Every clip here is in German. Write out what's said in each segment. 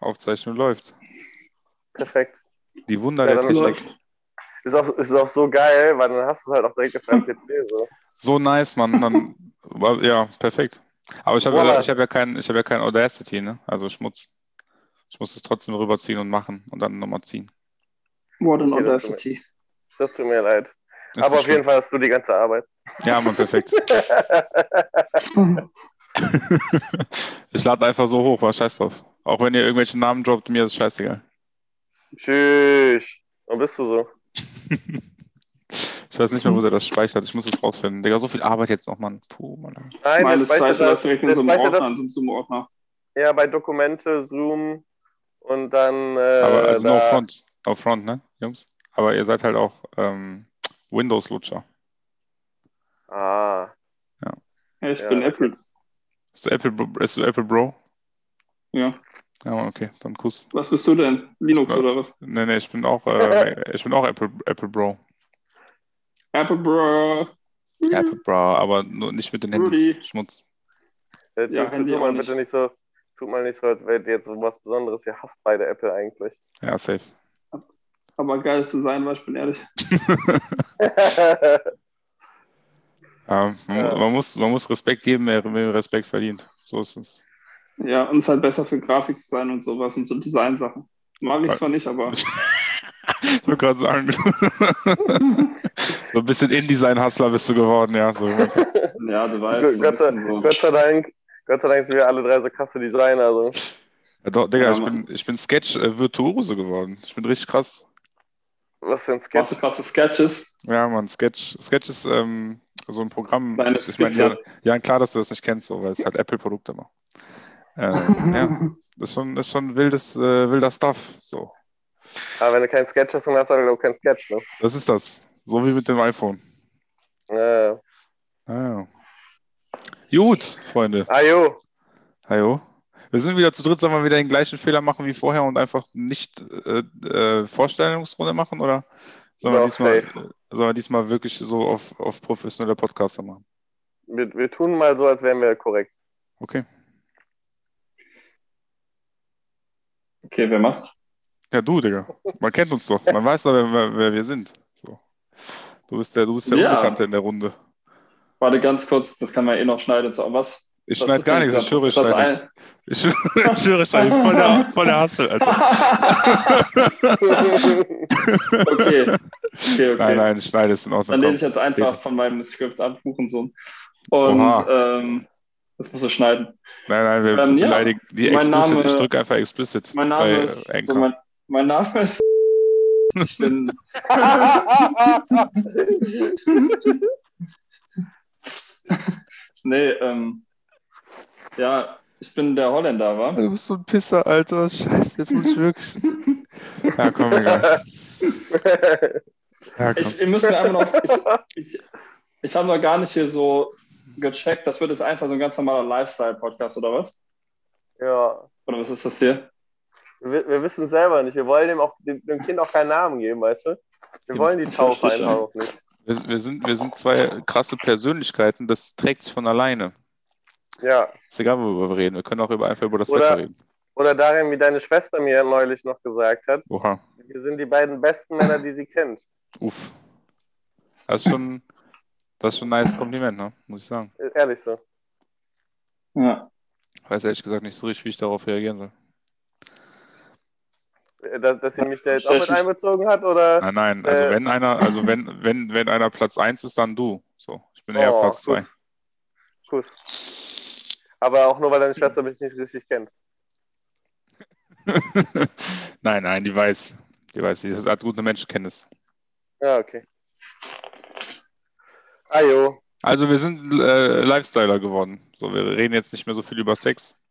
Aufzeichnung läuft. Perfekt. Die Wunder Ja, der Technik. Ist auch, ist auch so geil, weil dann hast du es halt auch direkt auf deinem PC. So. So nice, Mann. Dann, ja, perfekt. Aber ich habe ja, ich hab ja kein, ich habe ja kein Audacity, ne? Also Schmutz. Ich muss es trotzdem rüberziehen und machen und dann nochmal ziehen. Modern Okay, das Audacity. Das tut mir leid. Ist Aber auf jeden. Fall hast du die ganze Arbeit. Ja, Mann, perfekt. ich lade einfach so hoch, war scheiß drauf. Auch wenn ihr irgendwelche Namen droppt, mir ist scheißegal. Tschüss. Wo bist du so? Ich weiß nicht mehr, wo der das speichert. Ich muss es rausfinden. Digga, so viel Arbeit jetzt noch, Mann. Puh, Mann. Nein, Meines der speichert das direkt in so einem Ordner, in so einem Zoom-Ordner. das- Ja, bei Dokumente, Zoom und dann. Äh, Aber also da, no front. No front, ne, Jungs? Aber ihr seid halt auch ähm, Windows-Lutscher. Ah, Ja, ich Ja. bin Apple. Ist du Apple, Bro- ist du Apple Bro? Ja. Ja, okay, dann Kuss. Was bist du denn? Linux Ja. oder was? Nee, nee, ich bin auch, äh, ich bin auch Apple, Apple Bro. Apple Bro. Apple Bro, aber nur nicht mit den Rudy. Handys. Schmutz. Jetzt Ja, tut, Handy tut mal bitte nicht. nicht so. Tut mal nicht so, als wäre jetzt so was Besonderes. Ihr hasst beide Apple eigentlich. Ja, safe. Aber geiles Design war, ich bin ehrlich. Ja, man, Ja. man, muss, man muss Respekt geben, wer Respekt verdient. So ist es. Ja, und es ist halt besser für Grafikdesign und sowas und so Designsachen. Mag ich zwar nicht, aber Ich wollte gerade sagen, so ein bisschen InDesign-Hustler bist du geworden, ja. So. ja, du weißt. Gott, sei, so. Gott sei Dank. Gott sei Dank sind wir alle drei so krasse Designer. So. Ja, doch, Digga, Ja, ich, bin, ich bin Sketch-Virtuose geworden. Ich bin richtig krass. Was für ein Machst Sketch. du krasse Sketches? Ja, Mann, Sketch. Sketch ist ähm, so ein Programm. Deine ich meine, ja, ja, klar, dass du das nicht kennst, so, weil es halt Apple-Produkte war. Äh, ja, das ist schon, das ist schon wildes, äh, wilder Stuff. So. Aber wenn du keinen Sketch hast, dann hast du halt auch keinen Sketch. Ne? Das ist das. So wie mit dem iPhone. Ja. Ah. Gut, Freunde. Ah, jo. Hallo. Wir sind wieder zu dritt, sollen wir wieder den gleichen Fehler machen wie vorher und einfach nicht äh, äh, Vorstellungsrunde machen oder sollen wir, diesmal, safe. sollen wir diesmal wirklich so auf, auf professionelle Podcaster machen? Wir, wir tun mal so, als wären wir korrekt. Okay. Okay, wer macht? Ja, du, Digga. Man kennt uns doch. Man weiß doch, wer, wer, wir sind. So. Du bist der, du bist der Ja. Unbekannte in der Runde. Warte ganz kurz, das kann man eh noch schneiden. So, was? Ich schneide gar nichts, ich schwöre, ich schneide nichts. Ich schwöre, ich schwöre, ich schneide. Voll der, voll der Hassel, Alter. okay. Okay, okay. Nein, nein, ich schneide es in Ordnung. Dann lehne ich jetzt einfach von meinem Skript ab, Hurensohn. Und ähm, das musst du schneiden. Nein, nein, wir Ähm, ja. beleidigen die Mein explicit. Name- ich drücke einfach explicit. Mein Name bei, ist. äh, So, mein, mein Name ist. Ich bin. nee, ähm. Ja, ich bin der Holländer, wa? Du bist so ein Pisser, Alter. Scheiße, jetzt muss ich wirklich. ja, komm, egal. Ja, komm. Ich, ihr müsst mir einfach noch. Ich, ich, ich habe noch gar nicht hier so gecheckt. Das wird jetzt einfach so ein ganz normaler Lifestyle-Podcast, oder was? ja. Oder was ist das hier? Wir, wir wissen es selber nicht. Wir wollen dem, auch, dem, dem Kind auch keinen Namen geben, weißt du? Wir Ja, wollen die Taufe einfach auch nicht. Wir, wir, sind, wir sind zwei krasse Persönlichkeiten, das trägt sich von alleine. Ja. Ist egal, worüber wir reden. Wir können auch über, einfach über das Oder- Wetter reden. Oder darin, wie deine Schwester mir neulich noch gesagt hat, Oha. wir sind die beiden besten Männer, die sie kennt. Uff. Das ist schon, das ist schon ein nice Kompliment, ne? Muss ich sagen. Ist Ehrlich so. Ja. Weiß ehrlich gesagt nicht so richtig, wie ich darauf reagieren soll. Dass, dass sie mich da jetzt auch mit einbezogen hat, oder? Nein, nein, also Äh. wenn einer, also wenn, wenn, wenn einer Platz 1 ist, dann du. So, ich bin eher Oh, Platz gut. 2. Kuss. Aber auch nur, weil deine Schwester mich nicht richtig kennt. nein, nein, die weiß. Die weiß, die hat gute Menschenkenntnis. Ja, okay. Ah, jo. Also wir sind äh, Lifestyler geworden. So, wir reden jetzt nicht mehr so viel über Sex.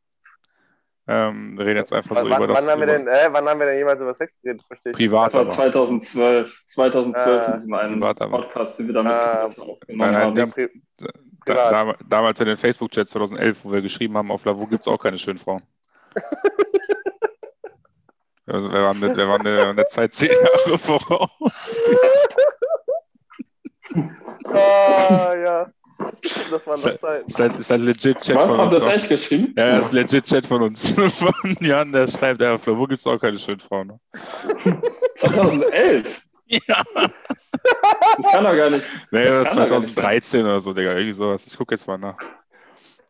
Ähm, wir reden jetzt einfach so wann, über das wann, haben wir über denn, äh, wann haben wir denn jemals über Sex geredet? Verstehe ich. privat. Das war aber. 2012. 2012 Ah. in diesem einen. Podcast, den wir damit Ah. aufgenommen Nein, nein, haben. Pri Da, privat. da, damals in den Facebook-Chat 2011, wo wir geschrieben haben, auf Lavo gibt es auch keine schönen Frauen. Also, wir, waren mit, wir, waren der Zeit zehn Jahre voraus. Ah, ja. Das waren noch Zeiten. Ist halt, ist halt legit Chat Was? von Habt uns. ihr das echt geschrieben? Ja, ja, ist legit Chat von uns. Von Jan, der schreibt, ja, Flo, wo gibt's auch keine schönen Frauen? Ne? 2011? Ja. Das kann doch gar nicht. Nee, Das das kann doch gar nicht 2013 oder so, Digga. Irgendwie sowas. Ich gucke jetzt mal nach.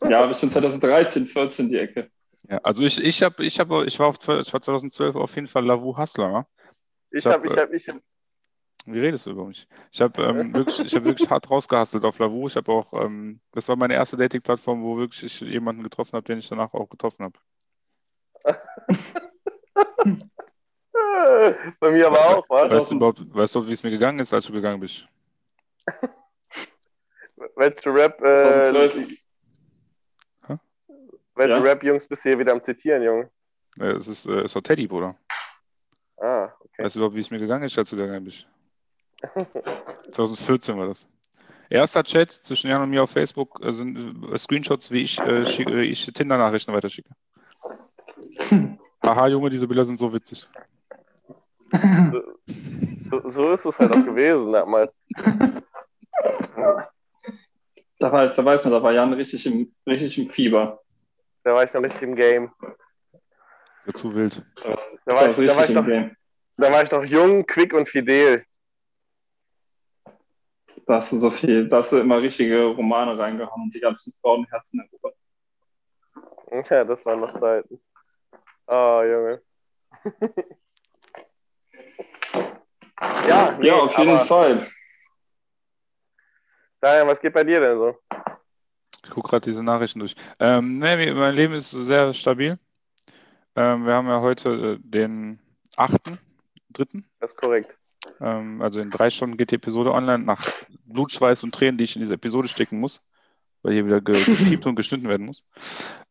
Ja, ich schon 2013, 14 die Ecke. Ja, also ich, ich, hab, ich, hab, ich, war auf, ich war 2012 auf jeden Fall Lavu Hustler. Ne? Ich Ich hab, habe, ich habe, ich hab, Wie redest du über mich? Ich habe ähm, wirklich, ich hab wirklich hart rausgehustelt auf Lavu. Ich habe auch, ähm, das war meine erste Dating-Plattform, wo wirklich ich jemanden getroffen habe, den ich danach auch getroffen habe. bei mir aber auch, was? Weißt du überhaupt, weißt du, wie es mir gegangen ist, als du gegangen bist? Welche Rap, äh, 2012. Hä? welche Ja. Rap-Jungs bist du hier wieder am Zitieren, Junge? Es ist, äh, es war Teddy, Bruder. Ah, okay. Weißt du überhaupt, wie es mir gegangen ist, als du gegangen bist? 2014 war das. Erster Chat zwischen Jan und mir auf Facebook äh, sind äh, Screenshots, wie ich, äh, schick, äh, ich Tinder-Nachrichten weiterschicke. Haha, Junge, diese Bilder sind so witzig. So, so ist es halt auch gewesen damals. Da, war, da weiß man, da war Jan richtig im, richtig im Fieber. Da war ich noch nicht im Game. Zu wild. Da war, Da da war war ich- da richtig war ich im noch- Game. Da war ich noch jung, quick und fidel. Da hast du so viel, da hast du immer richtige Romane reingehauen und die ganzen Frauenherzen erobert. Ja, das waren noch Zeiten. Oh, Junge. ja, nee, Ja, auf jeden Fall. Daniel, was geht bei dir denn so? Ich gucke gerade diese Nachrichten durch. Ähm, nee, mein Leben ist sehr stabil. Ähm, wir haben ja heute äh, den 8.3. Das ist korrekt. Ähm, also in drei Stunden geht die Episode online nach Blut, Schweiß und Tränen, die ich in diese Episode stecken muss, weil hier wieder ge- gepiept und geschnitten werden muss.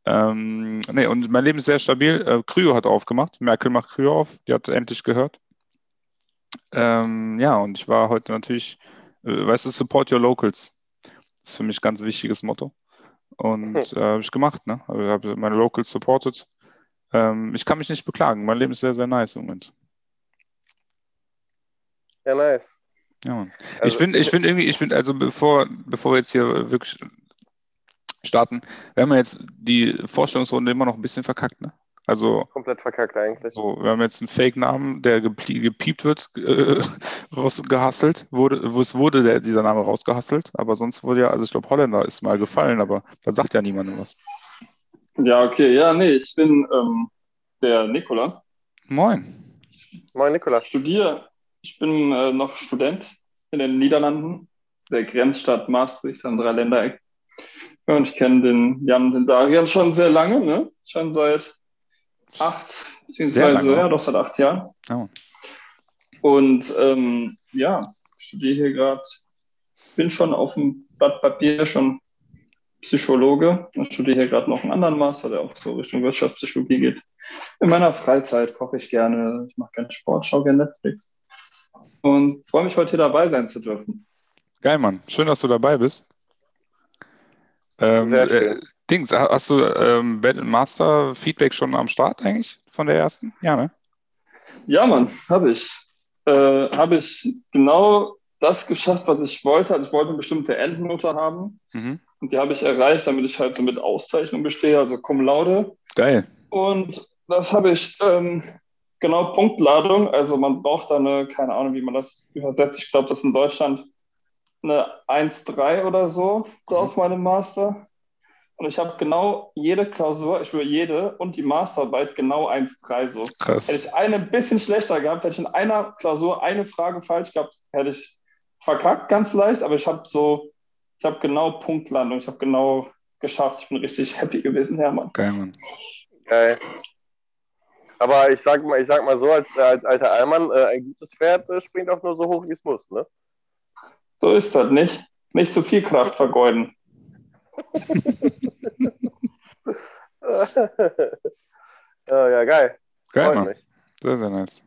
Ähm, nee, und mein Leben ist sehr stabil. Äh, Kryo hat aufgemacht. Merkel macht Kryo auf. Die hat endlich gehört. Ähm, ja, und ich war heute natürlich, äh, weißt du, support your locals. Das ist für mich ein ganz wichtiges Motto. Und äh, habe ich gemacht, ne? Also, habe meine Locals supported. Ähm, ich kann mich nicht beklagen. Mein Leben ist sehr, sehr nice im Moment. Ja, nice. Ja, Mann. ich Also, finde, ich finde irgendwie, ich finde, also bevor, bevor wir jetzt hier wirklich starten, wir haben ja jetzt die Vorstellungsrunde immer noch ein bisschen verkackt, ne? Also, komplett verkackt eigentlich. so, wir haben jetzt einen Fake-Namen, der gepie- gepiept wird, äh, rausgehasselt, wurde, wo es wurde der, dieser Name rausgehasselt, aber sonst wurde ja, also ich glaube, Holländer ist mal gefallen, aber da sagt ja niemand was. Ja, okay. Ja, nee, ich bin ähm, der Nikola. Moin. Moin, Nikolas. Studiere. Ich bin äh, noch Student in den Niederlanden, der Grenzstadt Maastricht am Dreiländereck. Ja, und ich kenne den Jan den Darian schon sehr lange, ne? Schon seit acht, beziehungsweise, ja, doch seit acht Jahren. Oh. Und ähm, ja, studiere hier gerade, bin schon auf dem Blatt Papier schon Psychologe und studiere hier gerade noch einen anderen Master, der auch so Richtung Wirtschaftspsychologie geht. In meiner Freizeit koche ich gerne, ich mache gerne Sport, schaue gerne Netflix und freue mich heute hier dabei sein zu dürfen. Geil, Mann. Schön, dass du dabei bist. Ähm, äh. Dings, ha- hast du ähm, Bad- Master Feedback schon am Start eigentlich von der ersten? Ja, ne? Ja, Mann, habe ich. Äh, habe ich genau das geschafft, was ich wollte. Also ich wollte eine bestimmte Endnote haben Mhm. und die habe ich erreicht, damit ich halt so mit Auszeichnung bestehe, also Cum Laude. Geil. Und das habe ich ähm, genau Punktladung. Also man braucht da eine, keine Ahnung, wie man das übersetzt. Ich glaube, das ist in Deutschland eine 1,3 oder so, braucht man im Master. Und ich habe genau jede Klausur, ich will jede und die Masterarbeit genau 1,3 so. Hätte Krass. ich eine ein bisschen schlechter gehabt, hätte ich in einer Klausur eine Frage falsch gehabt, hätte ich verkackt, ganz leicht, aber ich habe so, ich habe genau Punktlandung, ich habe genau geschafft. Ich bin richtig happy gewesen, Hermann. Geil, Mann. Geil. Aber ich sag mal, ich sag mal so, als, als alter Allmann, äh, ein gutes Pferd äh, springt auch nur so hoch, wie es muss, ne? So ist das nicht. Nicht zu viel Kraft vergeuden. ja, ja, geil. Geil, Freut Mann. mich. Sehr, sehr nice.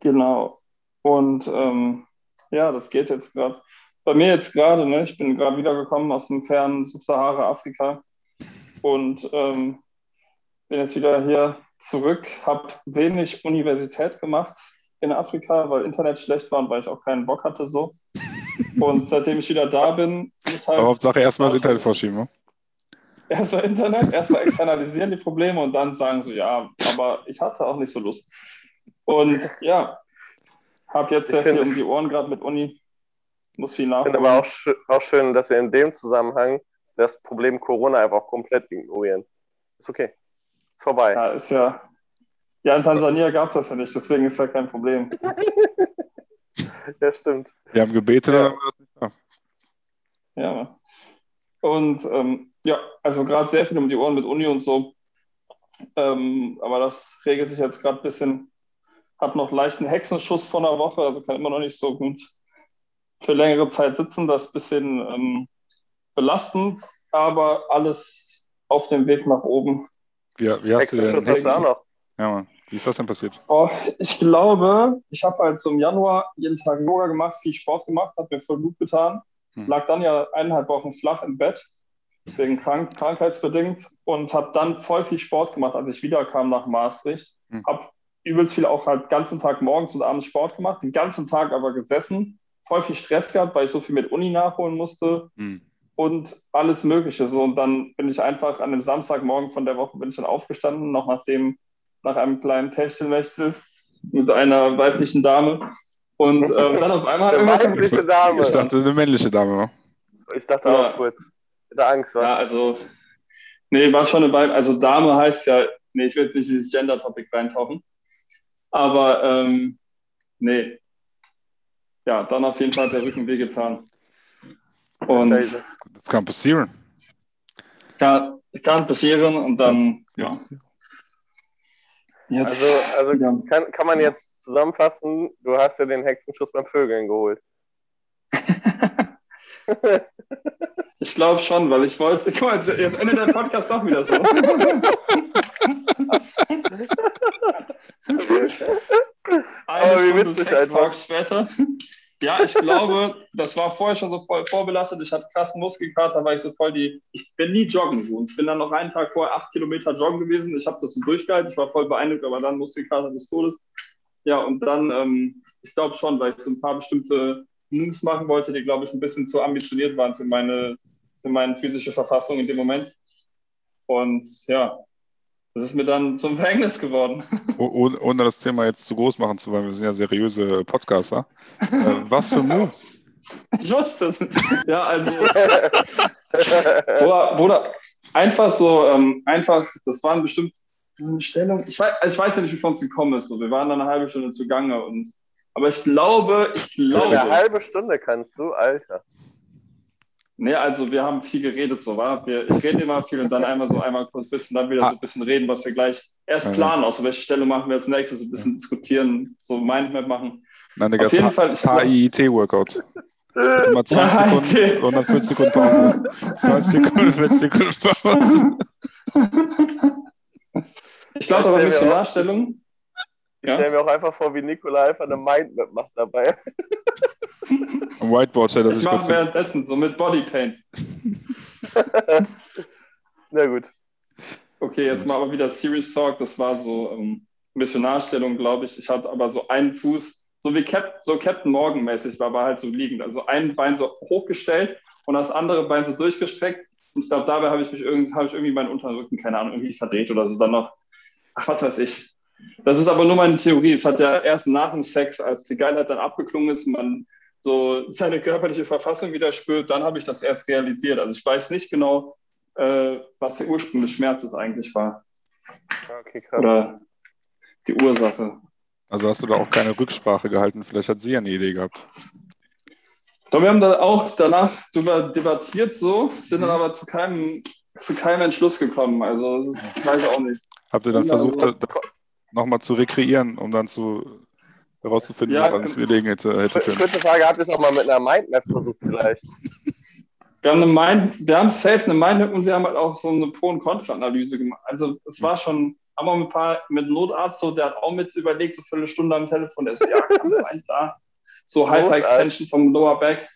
Genau. Und ähm, ja, das geht jetzt gerade. Bei mir jetzt gerade, ne, ich bin gerade wiedergekommen aus dem fernen Subsahara-Afrika und ähm, bin jetzt wieder hier zurück, habe wenig Universität gemacht in Afrika, weil Internet schlecht war und weil ich auch keinen Bock hatte so. Und seitdem ich wieder da bin, ist halt. Aber Hauptsache erstmal das Internet vorschieben, ne? Erstmal Internet, erstmal externalisieren die Probleme und dann sagen so, ja, aber ich hatte auch nicht so Lust. Und ja, habe jetzt sehr viel um die Ohren, gerade mit Uni. Muss viel nachholen. Ich finde aber auch, auch schön, dass wir in dem Zusammenhang das Problem Corona einfach komplett ignorieren. Ist okay. Ist vorbei. Ja, ist ja. Ja, in Tansania gab es das ja nicht, deswegen ist ja kein Problem. ja, stimmt. Wir haben gebetet, ja. aber Ja. Und ähm, ja, also gerade sehr viel um die Ohren mit Uni und so. Ähm, aber das regelt sich jetzt gerade ein bisschen. Hab noch leichten Hexenschuss vor einer Woche, also kann immer noch nicht so gut für längere Zeit sitzen. Das ist ein bisschen ähm, belastend, aber alles auf dem Weg nach oben. Wie, wie hast du denn Hexenschuss? Ja, Mann. Wie ist das denn passiert? Oh, ich glaube, ich habe halt zum Januar jeden Tag Yoga gemacht, viel Sport gemacht, hat mir voll gut getan. Hm. Lag dann ja eineinhalb Wochen flach im Bett, wegen krank, krankheitsbedingt und habe dann voll viel Sport gemacht, als ich wiederkam nach Maastricht. Hm. Habe übelst viel auch halt ganzen Tag morgens und abends Sport gemacht, den ganzen Tag aber gesessen, voll viel Stress gehabt, weil ich so viel mit Uni nachholen musste. Hm und alles Mögliche. So, und dann bin ich einfach an dem Samstagmorgen von der Woche bin ich dann aufgestanden, noch nachdem nach einem kleinen Techtelmechtel mit einer weiblichen Dame. Und äh, dann auf einmal. Eine weibliche Dame. Ich dachte, eine männliche Dame. Ich dachte auch ja. kurz. Mit Angst, was? Ja, also. Nee, war schon eine Weib. Also Dame heißt ja. Nee, ich will jetzt nicht in dieses Gender-Topic reintauchen. Aber, ähm, nee. Ja, dann auf jeden Fall der Rücken wehgetan. Und. Das kann passieren. Kann, kann passieren und dann, ja. Jetzt, also, also ja. kann, kann man jetzt zusammenfassen, du hast ja den Hexenschuss beim Vögeln geholt. ich glaube schon, weil ich wollte. Guck mal, jetzt, jetzt endet der Podcast doch wieder so. Eine Aber Stunde Sex Talks später. Ja, ich glaube, das war vorher schon so voll vorbelastet. Ich hatte krassen Muskelkater, weil ich so voll die. Ich bin nie joggen so und bin dann noch einen Tag vorher acht Kilometer joggen gewesen. Ich habe das so durchgehalten. Ich war voll beeindruckt, aber dann Muskelkater des Todes. Ja, und dann, ähm, ich glaube schon, weil ich so ein paar bestimmte Moves machen wollte, die, glaube ich, ein bisschen zu ambitioniert waren für meine, für meine physische Verfassung in dem Moment. Und ja, das ist mir dann zum Verhängnis geworden. Oh, ohne das Thema jetzt zu groß machen zu wollen, wir sind ja seriöse Podcaster. Äh, was für Moves? Ich wusste es. Ja, also. Bruder, Bruder, einfach so, ähm, einfach, das waren bestimmt eine Stellung. Ich weiß, also ich weiß ja nicht, wie von es gekommen ist. So. Wir waren dann eine halbe Stunde zugange und aber ich glaube, ich glaube. Eine halbe Stunde kannst du, Alter. Nee, also wir haben viel geredet, so war. Wir, ich rede immer viel und dann einmal so einmal kurz ein bisschen, dann wieder so ein bisschen reden, was wir gleich erst planen, aus welche Stelle machen wir als nächstes, ein bisschen diskutieren, so Mindmap machen. Nein, Auf jeden Fall. HIIT-Workout. Also mal 20 Sekunden, 140 Sekunden Pause. 20 Sekunden, 40 Sekunden Pause. Ich glaube aber Missionarstellung. Ich stelle mir auch einfach vor, wie Nikola einfach eine Mindmap macht dabei. Ein Whiteboard stellt er sich Ich mache währenddessen, so mit Bodypaint. Na gut. Okay, jetzt mal aber wieder Serious Talk. Das war so ähm, Missionarstellung, glaube ich. Ich hatte aber so einen Fuß, so wie Cap so Captain Morgan mäßig, war, war halt so liegend. Also ein Bein so hochgestellt und das andere Bein so durchgestreckt. Und ich glaube, dabei habe ich mich irgendwie, hab ich irgendwie meinen unteren Rücken, keine Ahnung, irgendwie verdreht oder so. Dann noch, ach, was weiß ich. Das ist aber nur meine Theorie. Es hat ja erst nach dem Sex, als die Geilheit dann abgeklungen ist, man so seine körperliche Verfassung wieder spürt, dann habe ich das erst realisiert. Also ich weiß nicht genau, äh, was der Ursprung des Schmerzes eigentlich war. Okay, krass. Oder die Ursache. Also hast du da auch keine Rücksprache gehalten? Vielleicht hat sie ja eine Idee gehabt. Doch, wir haben da auch danach darüber debattiert, so, sind dann mhm. aber zu keinem, zu keinem Entschluss gekommen. Also, ich weiß auch nicht. Habt ihr dann versucht, das nochmal zu rekreieren, um dann zu herauszufinden, ja, woran es gelegen hätte, hätte können. Kurze Frage, habt ihr es auch mal mit einer Mindmap versucht vielleicht? Wir haben, eine Mind, wir haben safe eine Mindmap und wir haben halt auch so eine Pro- und Kontra-Analyse gemacht. Also es war schon, haben wir ein paar mit Notarzt, so, der hat auch mit überlegt, so für eine Stunde am Telefon, der so, ja, kann sein, da. So Hyper-Extension vom Lower Back.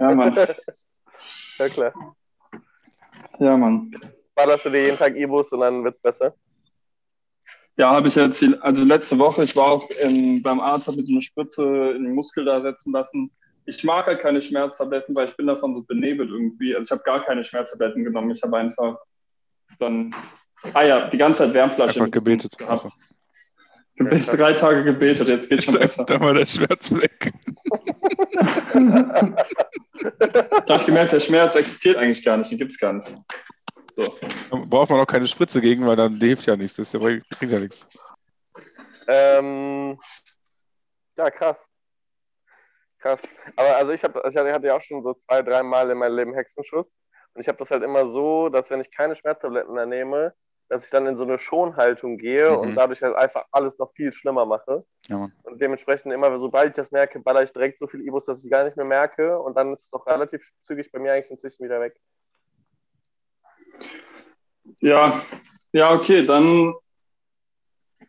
Ja, Mann. ja, klar. Ja, Mann. Ballerst du dir jeden Tag E-Bus und dann wird es besser? Ja, habe ich jetzt, also letzte Woche, ich war auch in, beim Arzt, habe mir so eine Spritze in den Muskel da setzen lassen. ich mag halt keine Schmerztabletten, weil ich bin davon so benebelt irgendwie. Also ich habe gar keine Schmerztabletten genommen. Ich habe einfach dann, ah ja, die ganze Zeit Wärmflasche Einfach gebetet. gehabt. Also, Ich bin drei Tage gebetet, jetzt geht's schon besser. da war der Schmerz weg. Da habe ich gemerkt, der Schmerz existiert eigentlich gar nicht, den gibt es gar nicht. So. Da braucht man auch keine Spritze gegen, weil dann hilft ja nichts. Das bringt ja nichts. Ähm, ja, krass. Krass. Aber also ich, hab, ich hatte ja auch schon so zwei, drei Mal in meinem Leben Hexenschuss. Und ich habe das halt immer so, dass wenn ich keine Schmerztabletten mehr nehme, dass ich dann in so eine Schonhaltung gehe Mhm. und dadurch halt einfach alles noch viel schlimmer mache. Ja. Und dementsprechend immer, sobald ich das merke, baller ich direkt so viel Ibus, dass ich gar nicht mehr merke. Und dann ist es doch relativ zügig bei mir eigentlich inzwischen wieder weg. Ja, ja, okay, dann,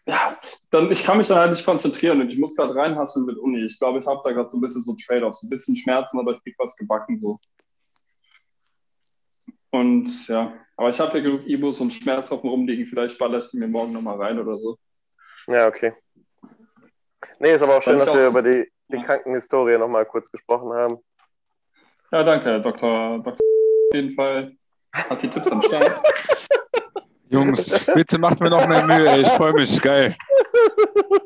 ja, dann, ich kann mich dann halt nicht konzentrieren und ich muss gerade reinhasseln mit Uni. Ich glaube, ich habe da gerade so ein bisschen so Trade-offs, ein bisschen Schmerzen, aber ich krieg was gebacken so. Und ja, aber ich habe ja genug Ibus und Schmerzhoffen rumliegen, vielleicht baller ich die mir morgen nochmal rein oder so. Ja, okay. Nee, ist aber auch schön, Das dass wir auch- über die, die Ja. Krankenhistorie nochmal kurz gesprochen haben. Ja, danke, Herr Dr. Dr. Auf jeden Fall hat die Tipps am Start. Jungs, bitte macht mir noch mehr Mühe, ey. Ich freue mich. Geil.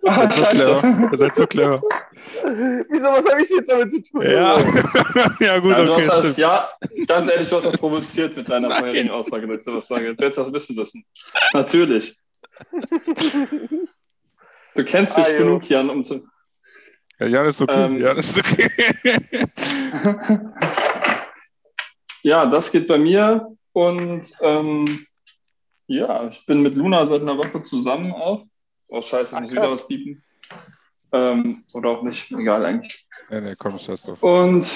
Ah, So scheiße. clever. Ihr seid so clever. Wieso, was habe ich jetzt damit zu tun? Ja. ja, gut, Ja, du okay. hast das, ja, ganz ehrlich, du hast das provoziert mit deiner vorherigen Aussage, dass ich sowas sage. Du hättest das wissen müssen. Natürlich. Du kennst mich Ah, genug, Jan, um zu. Ja, Jan ist okay. Ähm, Jan ist okay. ja, das geht bei mir. Und ähm, ja, ich bin mit Luna seit einer Woche zusammen auch. Oh, scheiße, ich muss wieder was bieten. Ähm, oder auch nicht, egal eigentlich. nee, nee, komm, scheiß drauf. Und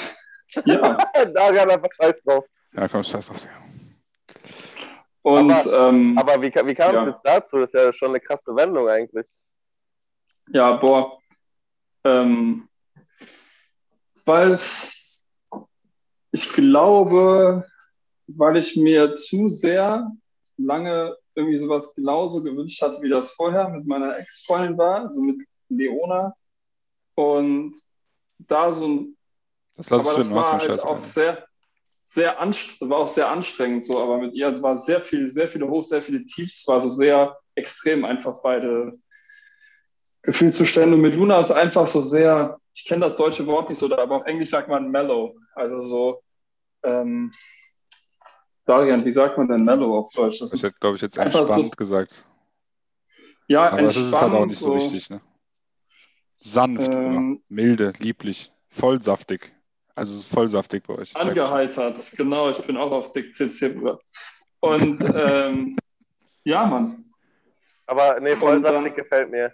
ja, Daran einfach scheiß drauf. Ja, komm, scheiß drauf. und Aber- ähm, Aber wie, wie kam es Ja. jetzt dazu? Das ist ja schon eine krasse Wendung eigentlich. Ja, boah. Ähm, weil es, ich glaube, weil ich mir zu sehr lange irgendwie sowas genauso gewünscht hatte, wie das vorher mit meiner Ex-Freundin war, also mit Leona. Und da so ein Das lass aber ich das war halt scheiße. auch sehr, sehr anstrengend, war auch sehr anstrengend so, aber mit ihr es war sehr viel, sehr viele Hoch, sehr viele Tiefs, es war so sehr extrem einfach beide Gefühlszustände. Und mit Luna ist einfach so sehr, ich kenne das deutsche Wort nicht so, aber auf Englisch sagt man mellow, also so, ähm, Darian, wie sagt man denn mellow auf Deutsch? Das Ich ist hätte, glaube ich, jetzt einfach so- entspannt gesagt. ja Aber das ist halt auch entspannt, nicht so wichtig, ne? Sanft, Ähm, milde, lieblich, vollsaftig. Also vollsaftig bei euch. Angeheitert, genau, ich bin auch auf Dick CC. Und ähm, ja, Mann, Aber nee, vollsaftig dann- gefällt mir.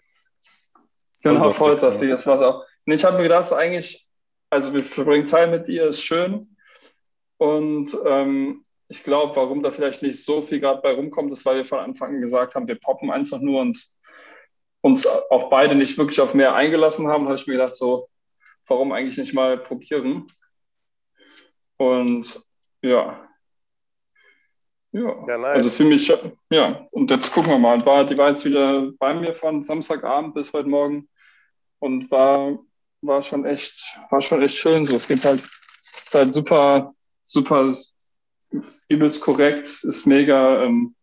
genau, Vollsaftig, vollsaftig, das war's auch. Nee, ich habe mir gedacht, so eigentlich, also wir verbringen Zeit mit dir, ist schön. Und ähm, ich glaube, warum da vielleicht nicht so viel gerade bei rumkommt, ist, weil wir von Anfang an gesagt haben, wir poppen einfach nur und uns auch beide nicht wirklich auf mehr eingelassen haben, habe ich mir gedacht, so, warum eigentlich nicht mal probieren? Und ja. Ja, Ja, nice. also für mich, ja, und jetzt gucken wir mal. War, die war jetzt wieder bei mir von Samstagabend bis heute Morgen und war, war schon echt, war schon echt schön. So, es geht halt, ist halt super, super übelst korrekt, ist mega ähm,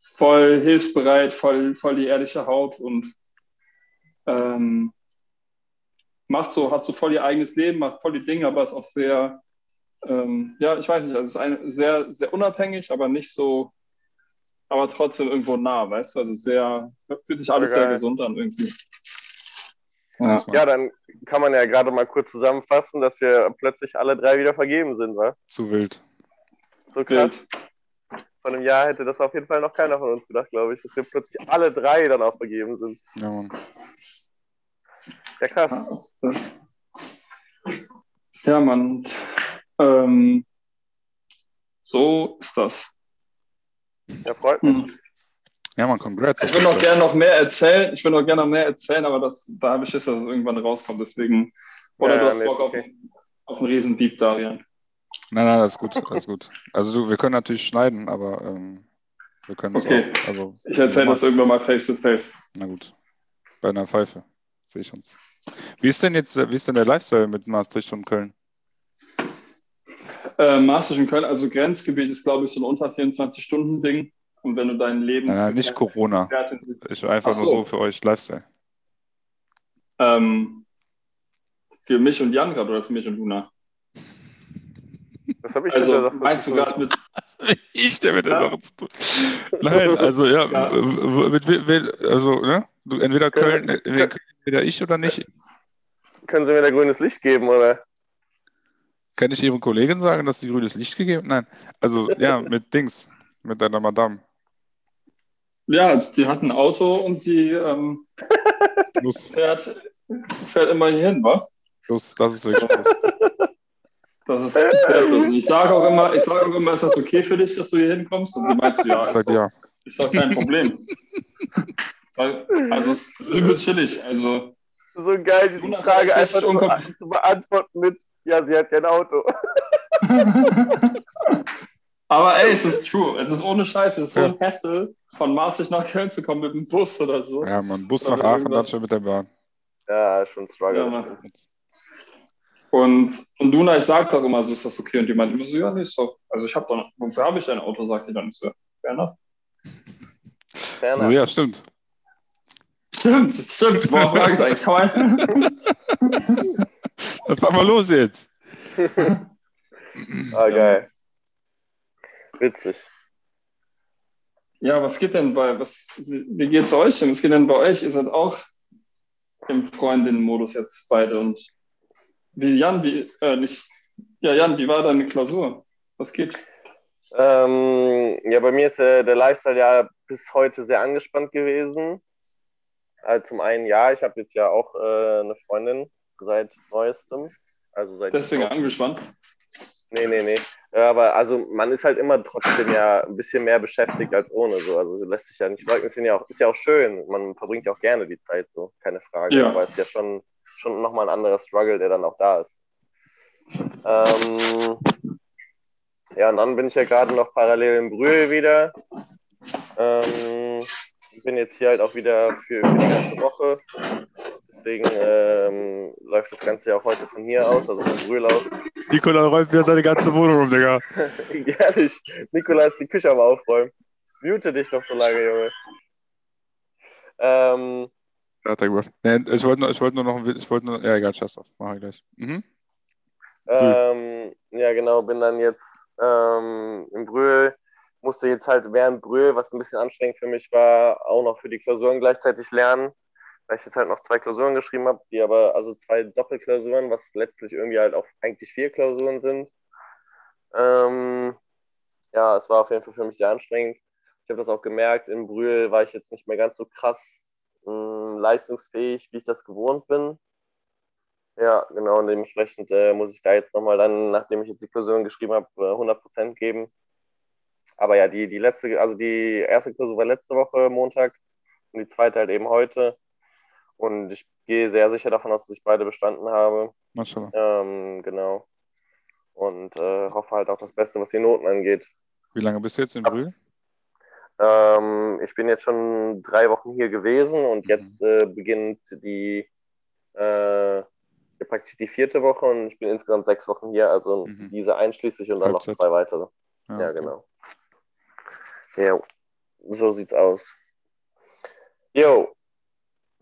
voll hilfsbereit, voll, voll die ehrliche Haut und ähm, macht so, hat so voll ihr eigenes Leben, macht voll die Dinge, aber ist auch sehr, ähm, ja, ich weiß nicht, also ist ein, sehr, sehr unabhängig, aber nicht so, aber trotzdem irgendwo nah, weißt du, also sehr, fühlt sich alles Voll sehr geil. gesund an irgendwie. Ja. Ja, dann kann man ja gerade mal kurz zusammenfassen, dass wir plötzlich alle drei wieder vergeben sind, wa? Zu wild. So krass. Wild. Vor einem Jahr hätte das auf jeden Fall noch keiner von uns gedacht, glaube ich, dass wir plötzlich alle drei dann auch vergeben sind. Ja, Mann. Ja, krass. Ja, Mann. Ähm, so ist das. Ja, freut mich. Hm. Ja, Mann, congrats. Ich will noch gerne noch mehr erzählen. Ich will noch gerne noch mehr erzählen, aber das, da habe ich Schiss, dass es irgendwann rauskommt. Deswegen. Oder Ja, du hast nee, Bock auf, okay. auf einen riesen Beep, Darian. Nein, nein, alles gut, alles gut. Also du, wir können natürlich schneiden, aber ähm, wir können es Okay. auch. Also, Ich erzähle das irgendwann mal face to face. Na gut. Bei einer Pfeife. Sehe ich uns. Wie ist denn jetzt, wie ist denn der Lifestyle mit Maastricht und Köln? Äh, Maastricht und Köln, also Grenzgebiet ist, glaube ich, so ein unter 24-Stunden-Ding. Und wenn du dein Leben. Nein, nein, nicht Corona. Ich einfach so. nur so für euch Lifestyle. Ähm, für mich und Jan gerade oder für mich und Luna? Das habe ich Also meinst du gerade mit. Ich der mit der Sache zu tun. Nein, also ja, Ja. mit, mit, also, ne? Du, entweder Köln, entweder ich oder nicht. Können Sie mir da grünes Licht geben, oder? Kann ich Ihren Kollegen sagen, dass sie grünes Licht gegeben Nein. Also, ja, mit Dings, mit deiner Madame. Ja, die hat ein Auto und sie ähm, Plus, fährt, fährt immer hier hin, wa? plus, das ist wirklich plus. Das ist sehr lustig. Ich sage auch immer, ich sage auch immer, ist das okay für dich, dass du hier hinkommst? Und sie meint so, ja, Ich ist sag doch, ja. ist doch kein Problem. Also es ist übel chillig. Also So geil, die Jonas, Frage einfach zu, beantworten mit, ja, sie hat ja ein Auto. Aber ey, es ist true. Es ist ohne Scheiß. Es ist so ein Hassel, von Maastricht nach Köln zu kommen mit dem Bus oder so. Ja, man, Bus Oder nach Aachen, dann schon mit der Bahn. Ja, schon Struggle. Ja. Und, und Luna, ich sag doch immer so, ist das okay? Und die meint immer so, ja, nee, ist doch. Also ich habe doch, wofür habe ich ein Auto, sagt die dann nicht so. Fair enough. Ferner. Oh ja, stimmt. Stimmt, stimmt. Worauf frage ich eigentlich? Komm mal. Dann fahren wir los jetzt. Ah, geil. Witzig. Ja, was geht denn bei, was, wie geht's euch denn? Was geht denn bei euch? Ihr seid auch im Freundinnen-Modus jetzt beide und wie Jan, wie, äh, nicht, ja, Jan, wie war deine Klausur? Was geht? Ähm, ja, bei mir ist äh, der Lifestyle ja bis heute sehr angespannt gewesen. Also zum einen, ja, ich habe jetzt ja auch äh, eine Freundin seit neuestem. Also seit Deswegen angespannt. Nee, nee, nee. Ja, aber also man ist halt immer trotzdem ja ein bisschen mehr beschäftigt als ohne so. Also lässt sich ja nicht leugnen. Ist ja auch, ist ja auch schön. Man verbringt ja auch gerne die Zeit so, keine Frage. Ja. Aber es ist ja schon, schon nochmal ein anderer Struggle, der dann auch da ist. Ähm, ja, und dann bin ich ja gerade noch parallel in Brühl wieder. Ähm, bin jetzt hier halt auch wieder für, für die ganze Woche. Deswegen ähm, läuft das Ganze ja auch heute von hier aus, also von Brühl aus. Nikola räumt wieder seine ganze Wohnung um, Digga. Ehrlich, Nikola ist die Küche am Aufräumen. Mute dich noch so lange, Junge. Ähm, Hat er gemacht. Nee, ich wollte nur, ich wollte nur noch, ich wollte nur, ja, egal, scheiß drauf. Mach ich gleich. Mhm. ähm, ja, genau, bin dann jetzt ähm, in Brühl. Musste jetzt halt während Brühl, was ein bisschen anstrengend für mich war, auch noch für die Klausuren gleichzeitig lernen. Weil ich jetzt halt noch zwei Klausuren geschrieben habe, die aber, also zwei Doppelklausuren, was letztlich irgendwie halt auch eigentlich vier Klausuren sind. Ähm, ja, es war auf jeden Fall für mich sehr anstrengend. Ich habe das auch gemerkt, in Brühl war ich jetzt nicht mehr ganz so krass mh, leistungsfähig, wie ich das gewohnt bin. Ja, genau, und dementsprechend äh, muss ich da jetzt nochmal dann, nachdem ich jetzt die Klausuren geschrieben habe, äh, 100% geben. Aber ja, die, die letzte, also die erste Klausur war letzte Woche Montag und die zweite halt eben heute. Und ich gehe sehr sicher davon aus, dass ich beide bestanden habe. Mashallah. Ähm, genau. Und äh, hoffe halt auch das Beste, was die Noten angeht. Wie lange bist du jetzt in Brühl? Ähm, ich bin jetzt schon drei Wochen hier gewesen und Mhm. jetzt äh, beginnt die äh, ja, praktisch die vierte Woche und ich bin insgesamt sechs Wochen hier, also Mhm. diese einschließlich und dann noch Halbzeit. zwei weitere. Ja, okay. genau. Jo, so sieht's aus. Jo,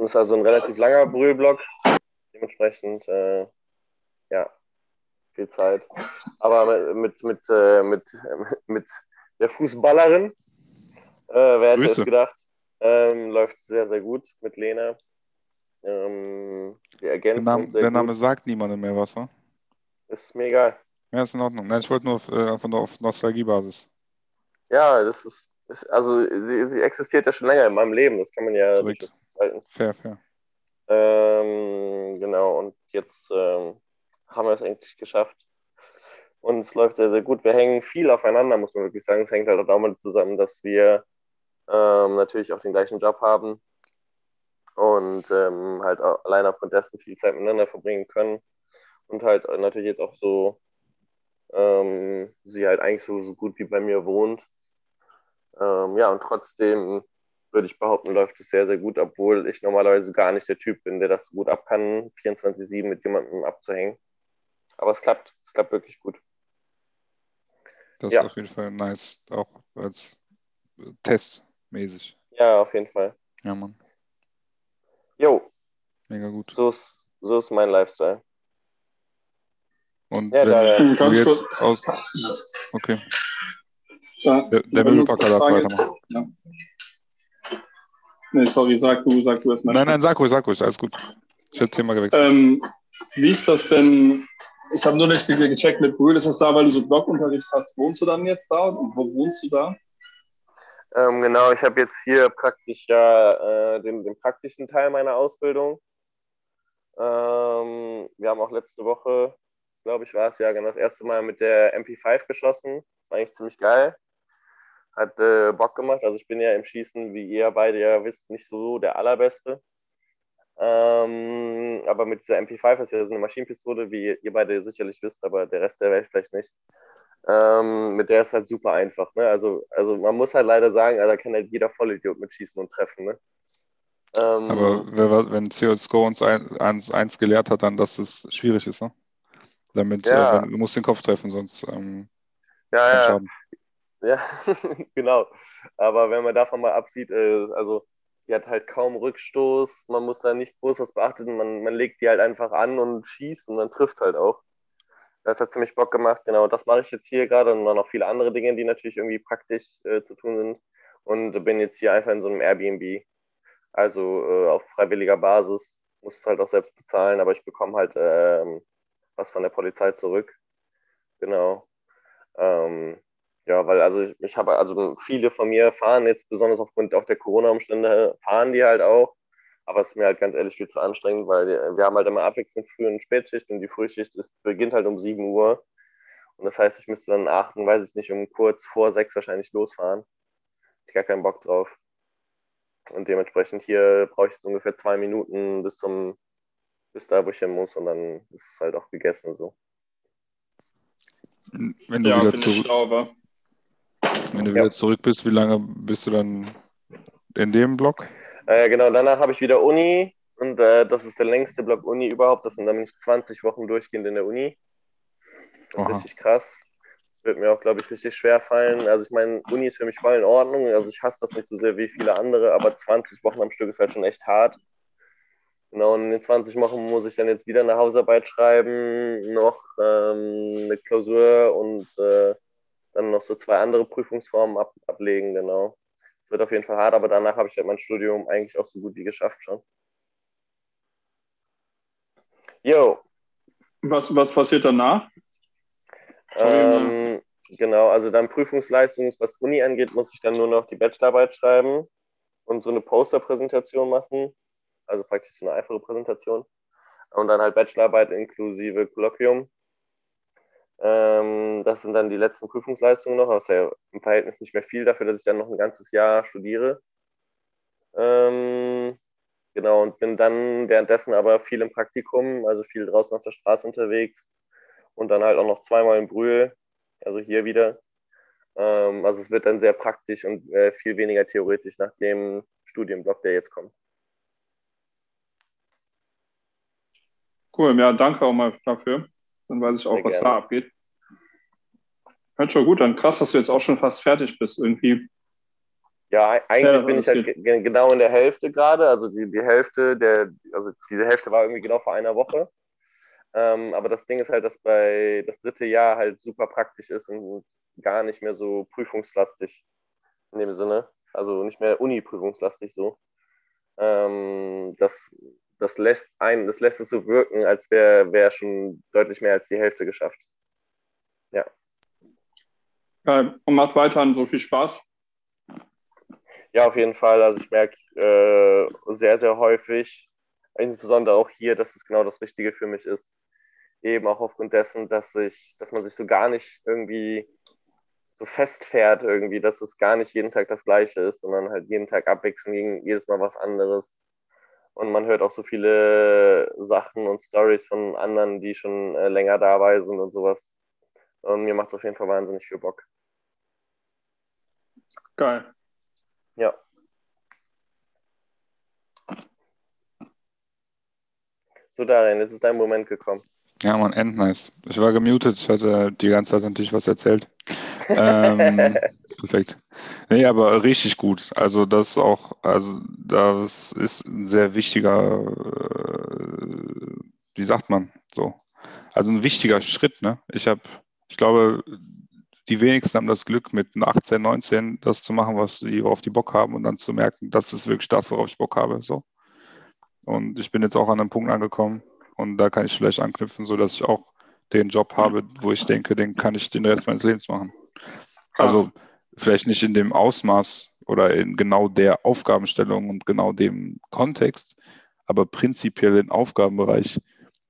das ist also ein relativ langer Brühlblock. Dementsprechend, äh, ja, viel Zeit. Aber mit, mit, äh, mit, mit der Fußballerin, äh, wer hätte Grüße. es gedacht, ähm, läuft sehr, sehr gut mit Lena. Ähm, wir Der Name, der. Name sagt niemandem mehr was, ne? Ist mir egal. Ja, ist in Ordnung. Nein, ich wollte nur äh, einfach nur auf Nostalgiebasis. Ja, das ist, ist also sie, sie existiert ja schon länger in meinem Leben, das kann man ja halten. Fair, fair. Ähm, genau, und jetzt ähm, haben wir es endlich geschafft. Und es läuft sehr, sehr gut. Wir hängen viel aufeinander, muss man wirklich sagen. Es hängt halt auch damit zusammen, dass wir ähm, natürlich auch den gleichen Job haben und ähm, halt allein aufgrund dessen viel Zeit miteinander verbringen können. Und halt natürlich jetzt auch so, ähm, sie halt eigentlich so, so gut wie bei mir wohnt. Ähm, ja, und trotzdem würde ich behaupten, läuft es sehr, sehr gut, obwohl ich normalerweise gar nicht der Typ bin, der das so gut ab kann, 24-7 mit jemandem abzuhängen. Aber es klappt, es klappt wirklich gut. Das Ja. ist auf jeden Fall nice, auch als äh, testmäßig. Ja, auf jeden Fall. Ja, Mann. Jo, Mega gut. so ist, so ist mein Lifestyle. Und Ja, da- wenn du Ganz jetzt kurz. aus. Okay. Ja, Der, der du Möbelpacker darf Frage- weitermachen. Ja. Nee, sorry, sag du, sag du erst mal. Nein, nein, sag ruhig, sag ruhig, alles gut. Ich hätte Thema gewechselt. Ähm, wie ist das denn? Ich habe nur nicht ge- gecheckt mit Brühl. Ist das da, weil du so Blockunterricht hast? Wohnst du dann jetzt da? Und wo wohnst du da? Ähm, genau, ich habe jetzt hier praktisch ja äh, den, den praktischen Teil meiner Ausbildung. Ähm, wir haben auch letzte Woche, glaube ich, war es ja genau das erste Mal mit der MP5 geschossen. Das war eigentlich ziemlich geil. Hat äh, Bock gemacht. Also ich bin ja im Schießen, wie ihr beide ja wisst, nicht so der allerbeste. Ähm, aber mit dieser MP5 ist ja so eine Maschinenpistole, wie ihr beide sicherlich wisst, aber der Rest der Welt vielleicht nicht. Ähm, mit der ist halt super einfach. Ne? Also, also man muss halt leider sagen, also da kann halt jeder Vollidiot mitschießen und treffen. Ne? Ähm, Aber wenn CSGO uns ein, eins, eins gelehrt hat, dann, dass es schwierig ist, ne? Damit, Ja. äh, wenn, du musst den Kopf treffen, sonst ähm, ja, ja, schaden. Ja, genau. Aber wenn man davon mal absieht, äh, also die hat halt kaum Rückstoß, man muss da nicht groß was beachten, man, man legt die halt einfach an und schießt und man trifft halt auch. Das hat ziemlich Bock gemacht, genau. Das mache ich jetzt hier gerade und dann noch viele andere Dinge, die natürlich irgendwie praktisch äh, zu tun sind. Und bin jetzt hier einfach in so einem Airbnb. Also äh, auf freiwilliger Basis, muss es halt auch selbst bezahlen, aber ich bekomme halt ähm, was von der Polizei zurück. Genau. Ähm, ja, weil also ich, ich habe, also viele von mir fahren jetzt, besonders aufgrund auch der Corona-Umstände, fahren die halt auch. Aber es ist mir halt ganz ehrlich viel zu anstrengend, weil wir, haben halt immer abwechselnd Früh- und Spätschicht und die Frühschicht ist, beginnt halt um 7 Uhr. Und das heißt, ich müsste dann achten, weiß ich nicht, um kurz vor sechs wahrscheinlich losfahren. Hab Ich gar keinen Bock drauf. Und dementsprechend hier brauche ich so ungefähr zwei Minuten bis zum, bis da, wo ich hin muss und dann ist es halt auch gegessen so. Wenn du, Ja, wieder, zurück? Wenn du Ja. wieder zurück bist, wie lange bist du dann in dem Block? Äh, genau, danach habe ich wieder Uni und äh, das ist der längste Block Uni überhaupt. Das sind dann nämlich 20 Wochen durchgehend in der Uni. Das ist richtig krass. Das wird mir auch, glaube ich, richtig schwer fallen. Also ich meine, Uni ist für mich voll in Ordnung. Also ich hasse das nicht so sehr wie viele andere, aber 20 Wochen am Stück ist halt schon echt hart. Genau, und in den 20 Wochen muss ich dann jetzt wieder eine Hausarbeit schreiben, noch ähm, eine Klausur und äh, dann noch so zwei andere Prüfungsformen ab, ablegen, genau. Es wird auf jeden Fall hart, aber danach habe ich halt mein Studium eigentlich auch so gut wie geschafft schon. Jo, Was, was passiert danach? Ähm, genau, also dann Prüfungsleistung, was Uni angeht, muss ich dann nur noch die Bachelorarbeit schreiben und so eine Posterpräsentation machen, also praktisch so eine einfache Präsentation und dann halt Bachelorarbeit inklusive Kolloquium. Ähm, das sind dann die letzten Prüfungsleistungen noch, ist ja im Verhältnis nicht mehr viel dafür, dass ich dann noch ein ganzes Jahr studiere. Ähm, genau, und bin dann währenddessen aber viel im Praktikum, also viel draußen auf der Straße unterwegs und dann halt auch noch zweimal in Brühl, also hier wieder. Ähm, also es wird dann sehr praktisch und äh, viel weniger theoretisch nach dem Studienblock, der jetzt kommt. Cool, ja, danke auch mal dafür. Dann weiß ich auch, Sehr was gerne. da abgeht. Hört schon gut an. Krass, dass du jetzt auch schon fast fertig bist irgendwie. Ja, e- eigentlich Ja, bin ich halt ge genau in der Hälfte gerade. Also die, die Hälfte der, also diese Hälfte war irgendwie genau vor einer Woche. Ähm, aber das Ding ist halt, dass bei das dritte Jahr halt super praktisch ist und gar nicht mehr so prüfungslastig in dem Sinne. Also nicht mehr Uni-prüfungslastig so. Ähm, das, das lässt ein, das lässt es so wirken, als wäre wär schon deutlich mehr als die Hälfte geschafft. Geil. Und macht weiterhin so viel Spaß. Ja, auf jeden Fall. Also ich merke äh, sehr, sehr häufig, insbesondere auch hier, dass es genau das Richtige für mich ist. Eben auch aufgrund dessen, dass ich, dass man sich so gar nicht irgendwie so festfährt irgendwie, dass es gar nicht jeden Tag das Gleiche ist, sondern halt jeden Tag abwechselnd, jedes Mal was anderes und man hört auch so viele Sachen und Stories von anderen, die schon äh, länger dabei sind und sowas. Und mir macht es auf jeden Fall wahnsinnig viel Bock. Geil. Ja. So, Darien, jetzt ist dein Moment gekommen. Ja, man, endnice. Ich war gemutet, ich hatte die ganze Zeit natürlich was erzählt. ähm, perfekt. Nee, aber richtig gut. Also das auch, also das ist ein sehr wichtiger, äh, wie sagt man so, also ein wichtiger Schritt. Ne? Ich habe, ich glaube, die wenigsten haben das Glück, mit 18, 19 das zu machen, was die, worauf die Bock haben und dann zu merken, das ist wirklich das, worauf ich Bock habe. So. Und ich bin jetzt auch an einem Punkt angekommen und da kann ich vielleicht anknüpfen, sodass ich auch den Job habe, wo ich denke, den kann ich den Rest meines Lebens machen. Also vielleicht nicht in dem Ausmaß oder in genau der Aufgabenstellung und genau dem Kontext, aber prinzipiell den Aufgabenbereich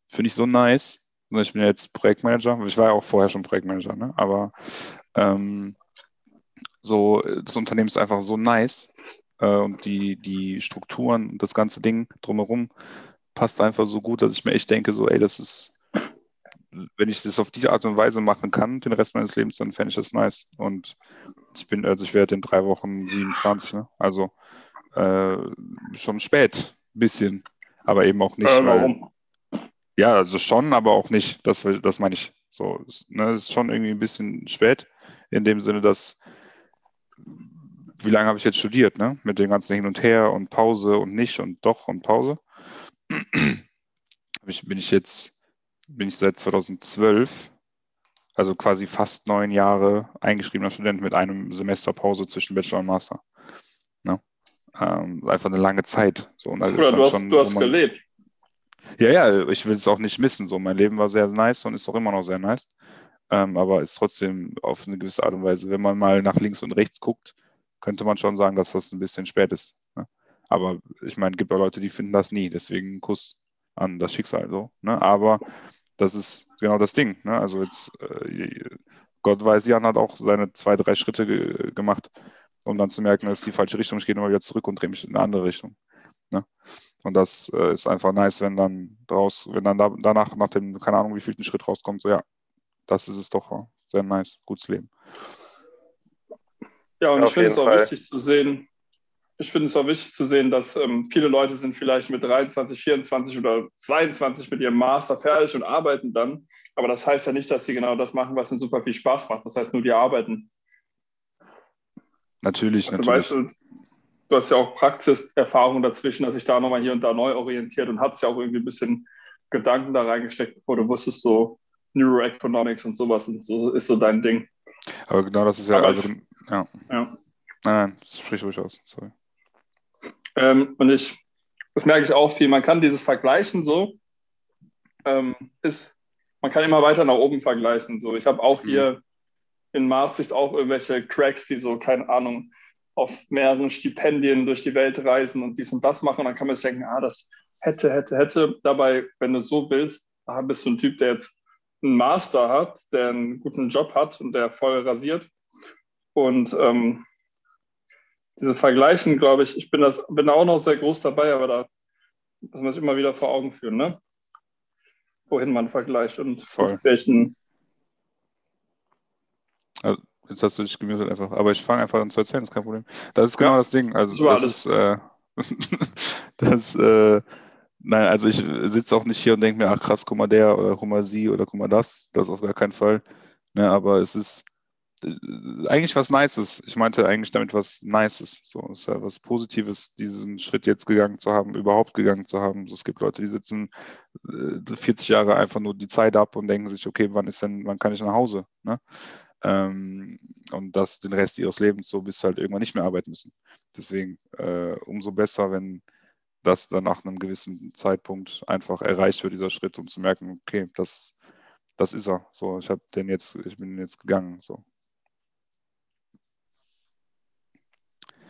finde ich so nice. Ich bin jetzt Projektmanager, ich war ja auch vorher schon Projektmanager, ne? aber ähm, so, das Unternehmen ist einfach so nice äh, und die, die Strukturen und das ganze Ding drumherum passt einfach so gut, dass ich mir echt denke, so, ey, das ist, wenn ich das auf diese Art und Weise machen kann, den Rest meines Lebens, dann fände ich das nice. Und ich bin, also ich werde in drei Wochen 27, ne? Also äh, schon spät, bisschen, aber eben auch nicht. Äh, warum? Weil, ja, also schon, aber auch nicht. Das, das meine ich. So, ne, ist schon irgendwie ein bisschen spät, in dem Sinne, dass wie lange habe ich jetzt studiert, ne? Mit dem ganzen Hin und Her und Pause und nicht und doch und Pause. bin ich jetzt bin ich seit 2012, also quasi fast neun Jahre eingeschriebener Student mit einem Semester Pause zwischen Bachelor und Master. Ne? Ähm, einfach eine lange Zeit. So, und Oder du hast, schon, du hast man, gelebt. Ja, ja, ich will es auch nicht missen. So, mein Leben war sehr nice und ist auch immer noch sehr nice. Ähm, aber ist trotzdem auf eine gewisse Art und Weise, wenn man mal nach links und rechts guckt, könnte man schon sagen, dass das ein bisschen spät ist. Ne? Aber ich meine, es gibt auch Leute, die finden das nie. Deswegen Kuss an das Schicksal so. Ne? Aber das ist genau das Ding. Ne? Also jetzt, äh, Gott weiß, Jan hat auch seine zwei, drei Schritte ge gemacht, um dann zu merken, dass die falsche Richtung, ich gehe nochmal wieder zurück und drehe mich in eine andere Richtung. Ne? Und das äh, ist einfach nice, wenn dann draus, wenn dann da, danach, nach dem, keine Ahnung, wie viel ein Schritt rauskommt, so ja, das ist es doch sehr nice, gutes Leben. Ja, und Auf ich finde es auch Fall. wichtig zu sehen, ich finde es auch wichtig zu sehen, dass ähm, viele Leute sind vielleicht mit 23, 24 oder 22 mit ihrem Master fertig und arbeiten dann. Aber das heißt ja nicht, dass sie genau das machen, was ihnen super viel Spaß macht. Das heißt nur, die arbeiten. Natürlich, also, natürlich. Weißt du, du hast ja auch Praxiserfahrung dazwischen, dass sich da nochmal hier und da neu orientiert und hast ja auch irgendwie ein bisschen Gedanken da reingesteckt, bevor du wusstest, so Neuroeconomics und sowas und so ist so dein Ding. Aber genau das ist ja, Aber also, ja. ja. Nein, nein, sprich ruhig aus, sorry. Ähm, und ich, das merke ich auch viel, man kann dieses Vergleichen so, ähm, ist, man kann immer weiter nach oben vergleichen. So. Ich habe auch hier mhm. in Maastricht auch irgendwelche Cracks, die so, keine Ahnung, auf mehreren Stipendien durch die Welt reisen und dies und das machen. Und dann kann man sich denken, ah, das hätte, hätte, hätte. Dabei, wenn du so willst, ah, bist du ein Typ, der jetzt einen Master hat, der einen guten Job hat und der voll rasiert. Und ähm, diese Vergleichen, glaube ich, ich bin, das, bin da auch noch sehr groß dabei, aber da muss man sich immer wieder vor Augen führen, ne? wohin man vergleicht und welchen. Also, jetzt hast du dich gemutet einfach, aber ich fange einfach an zu erzählen, ist kein Problem. Das ist genau ja. das Ding. Also, das ist, äh, das, äh, nein, also ich sitze auch nicht hier und denke mir, ach krass, guck mal der oder guck mal sie oder guck mal das. Das auf gar keinen Fall. Ne, aber es ist, eigentlich was Nices. Ich meinte eigentlich damit was Nices. So, ist ja was Positives, diesen Schritt jetzt gegangen zu haben, überhaupt gegangen zu haben. So, es gibt Leute, die sitzen äh, 40 Jahre einfach nur die Zeit ab und denken sich, okay, wann ist denn, wann kann ich nach Hause? Ne? Ähm, und das den Rest ihres Lebens so, bis halt irgendwann nicht mehr arbeiten müssen. Deswegen äh, umso besser, wenn das dann nach einem gewissen Zeitpunkt einfach erreicht wird, dieser Schritt, um zu merken, okay, das, das ist er. So, ich habe den jetzt, ich bin jetzt gegangen. So.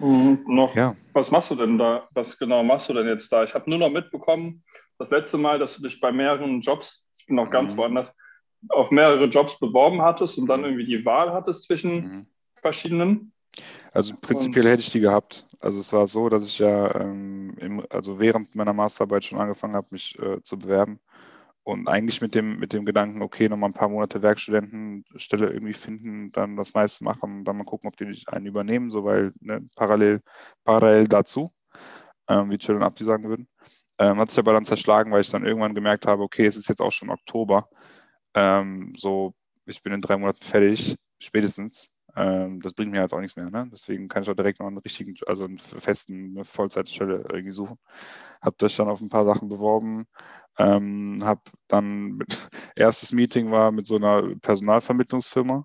Mhm, noch, ja. Was machst du denn da? Was genau machst du denn jetzt da? Ich habe nur noch mitbekommen, das letzte Mal, dass du dich bei mehreren Jobs, ich bin noch ganz mhm. woanders, auf mehrere Jobs beworben hattest und dann mhm. irgendwie die Wahl hattest zwischen mhm. verschiedenen. Also prinzipiell und, hätte ich die gehabt. Also es war so, dass ich ja ähm, im, also während meiner Masterarbeit schon angefangen habe, mich äh, zu bewerben. Und eigentlich mit dem, mit dem Gedanken, okay, nochmal ein paar Monate Werkstudentenstelle irgendwie finden, dann was Neues machen, dann mal gucken, ob die einen übernehmen, so weil ne, parallel, parallel dazu, ähm, wie Chill und Abdi sagen würden. Ähm, hat sich aber dann zerschlagen, weil ich dann irgendwann gemerkt habe, okay, es ist jetzt auch schon Oktober. Ähm, so, ich bin in drei Monaten fertig, spätestens. Ähm, das bringt mir jetzt auch nichts mehr. Ne? Deswegen kann ich auch direkt noch einen richtigen, also einen festen, eine Vollzeitstelle irgendwie suchen. Habe das dann auf ein paar Sachen beworben. Ähm, habe dann mit, erstes Meeting war mit so einer Personalvermittlungsfirma,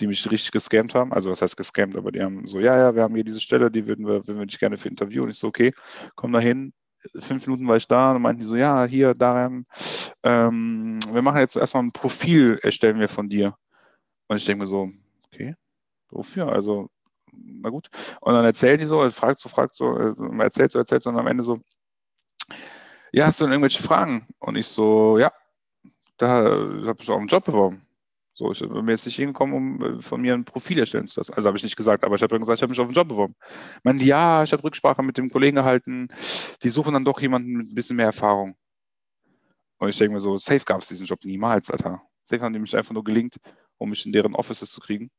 die mich richtig gescammt haben. Also was heißt gescammt, aber die haben so, ja, ja, wir haben hier diese Stelle, die würden wir, würden wir dich gerne für Interview. Und ich so, okay, komm da hin. Fünf Minuten war ich da und meinten die so, ja, hier, Darian, ähm, wir machen jetzt erstmal ein Profil, erstellen wir von dir. Und ich denke mir so, okay, wofür? Also, na gut. Und dann erzählen die so, fragt so, fragt so, äh, erzählt so, erzählt so und am Ende so, ja, hast du denn irgendwelche Fragen? Und ich so, ja, da habe ich auch einen Job beworben. So, ich bin jetzt nicht hingekommen, um äh, von mir ein Profil erstellen zu lassen. Also habe ich nicht gesagt, aber ich habe dann gesagt, ich habe mich auf einen Job beworben. Ich meine, ja, ich habe Rücksprache mit dem Kollegen gehalten. Die suchen dann doch jemanden mit ein bisschen mehr Erfahrung. Und ich denke mir so, safe gab es diesen Job niemals, Alter. Safe haben die mich einfach nur gelingt, um mich in deren Offices zu kriegen.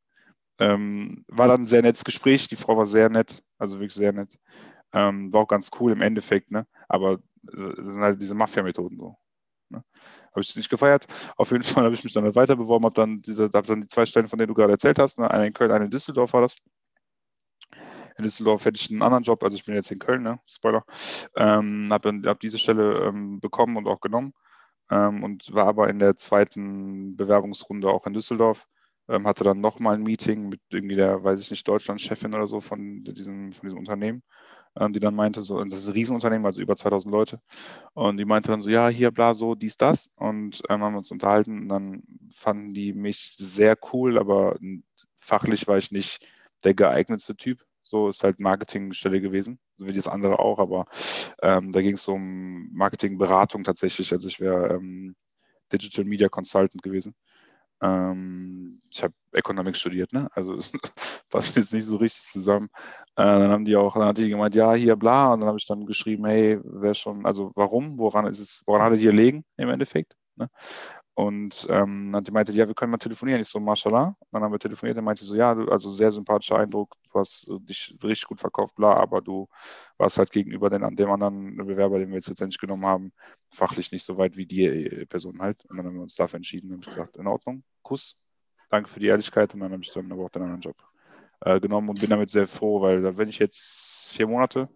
Ähm, war dann ein sehr nettes Gespräch. Die Frau war sehr nett, also wirklich sehr nett. Ähm, war auch ganz cool im Endeffekt, ne? Aber das sind halt diese Mafia-Methoden so. Ne? Habe ich nicht gefeiert. Auf jeden Fall habe ich mich dann halt weiter beworben, habe dann habe dann die zwei Stellen, von denen du gerade erzählt hast, ne? eine in Köln, eine in Düsseldorf war das. In Düsseldorf hätte ich einen anderen Job, also ich bin jetzt in Köln, ne? Spoiler. Ähm, habe hab diese Stelle ähm, bekommen und auch genommen ähm, und war aber in der zweiten Bewerbungsrunde auch in Düsseldorf ähm, hatte dann nochmal ein Meeting mit irgendwie der, weiß ich nicht, Deutschland-Chefin oder so von diesem, von diesem Unternehmen, die dann meinte, so, das ist ein Riesenunternehmen, also über 2000 Leute, und die meinte dann so, ja, hier, bla, so, dies, das, und ähm, haben uns unterhalten, und dann fanden die mich sehr cool, aber fachlich war ich nicht der geeignetste Typ. So ist halt Marketingstelle gewesen, so wie das andere auch, aber ähm, da ging es um Marketingberatung tatsächlich. Also ich wäre ähm, Digital Media Consultant gewesen. Ähm, ich habe Economics studiert, ne? Also passt jetzt nicht so richtig zusammen. Äh, dann haben die auch, dann hat die gemeint, ja, hier bla, und dann habe ich dann geschrieben, hey, wer schon, also warum, woran ist es, woran hat er hier liegen im Endeffekt? Ne? Und ähm, dann meinte, ja, wir können mal telefonieren. Ich so, mashallah. Dann haben wir telefoniert. Dann meinte so, ja, du, also sehr sympathischer Eindruck, du hast dich richtig gut verkauft, bla, aber du warst halt gegenüber den, dem anderen Bewerber, den wir jetzt letztendlich genommen haben, fachlich nicht so weit wie die äh, Person halt. Und dann haben wir uns dafür entschieden und gesagt, in Ordnung, Kuss, danke für die Ehrlichkeit. Und dann habe ich dann aber auch den anderen Job äh, genommen und bin damit sehr froh, weil da bin ich jetzt vier Monate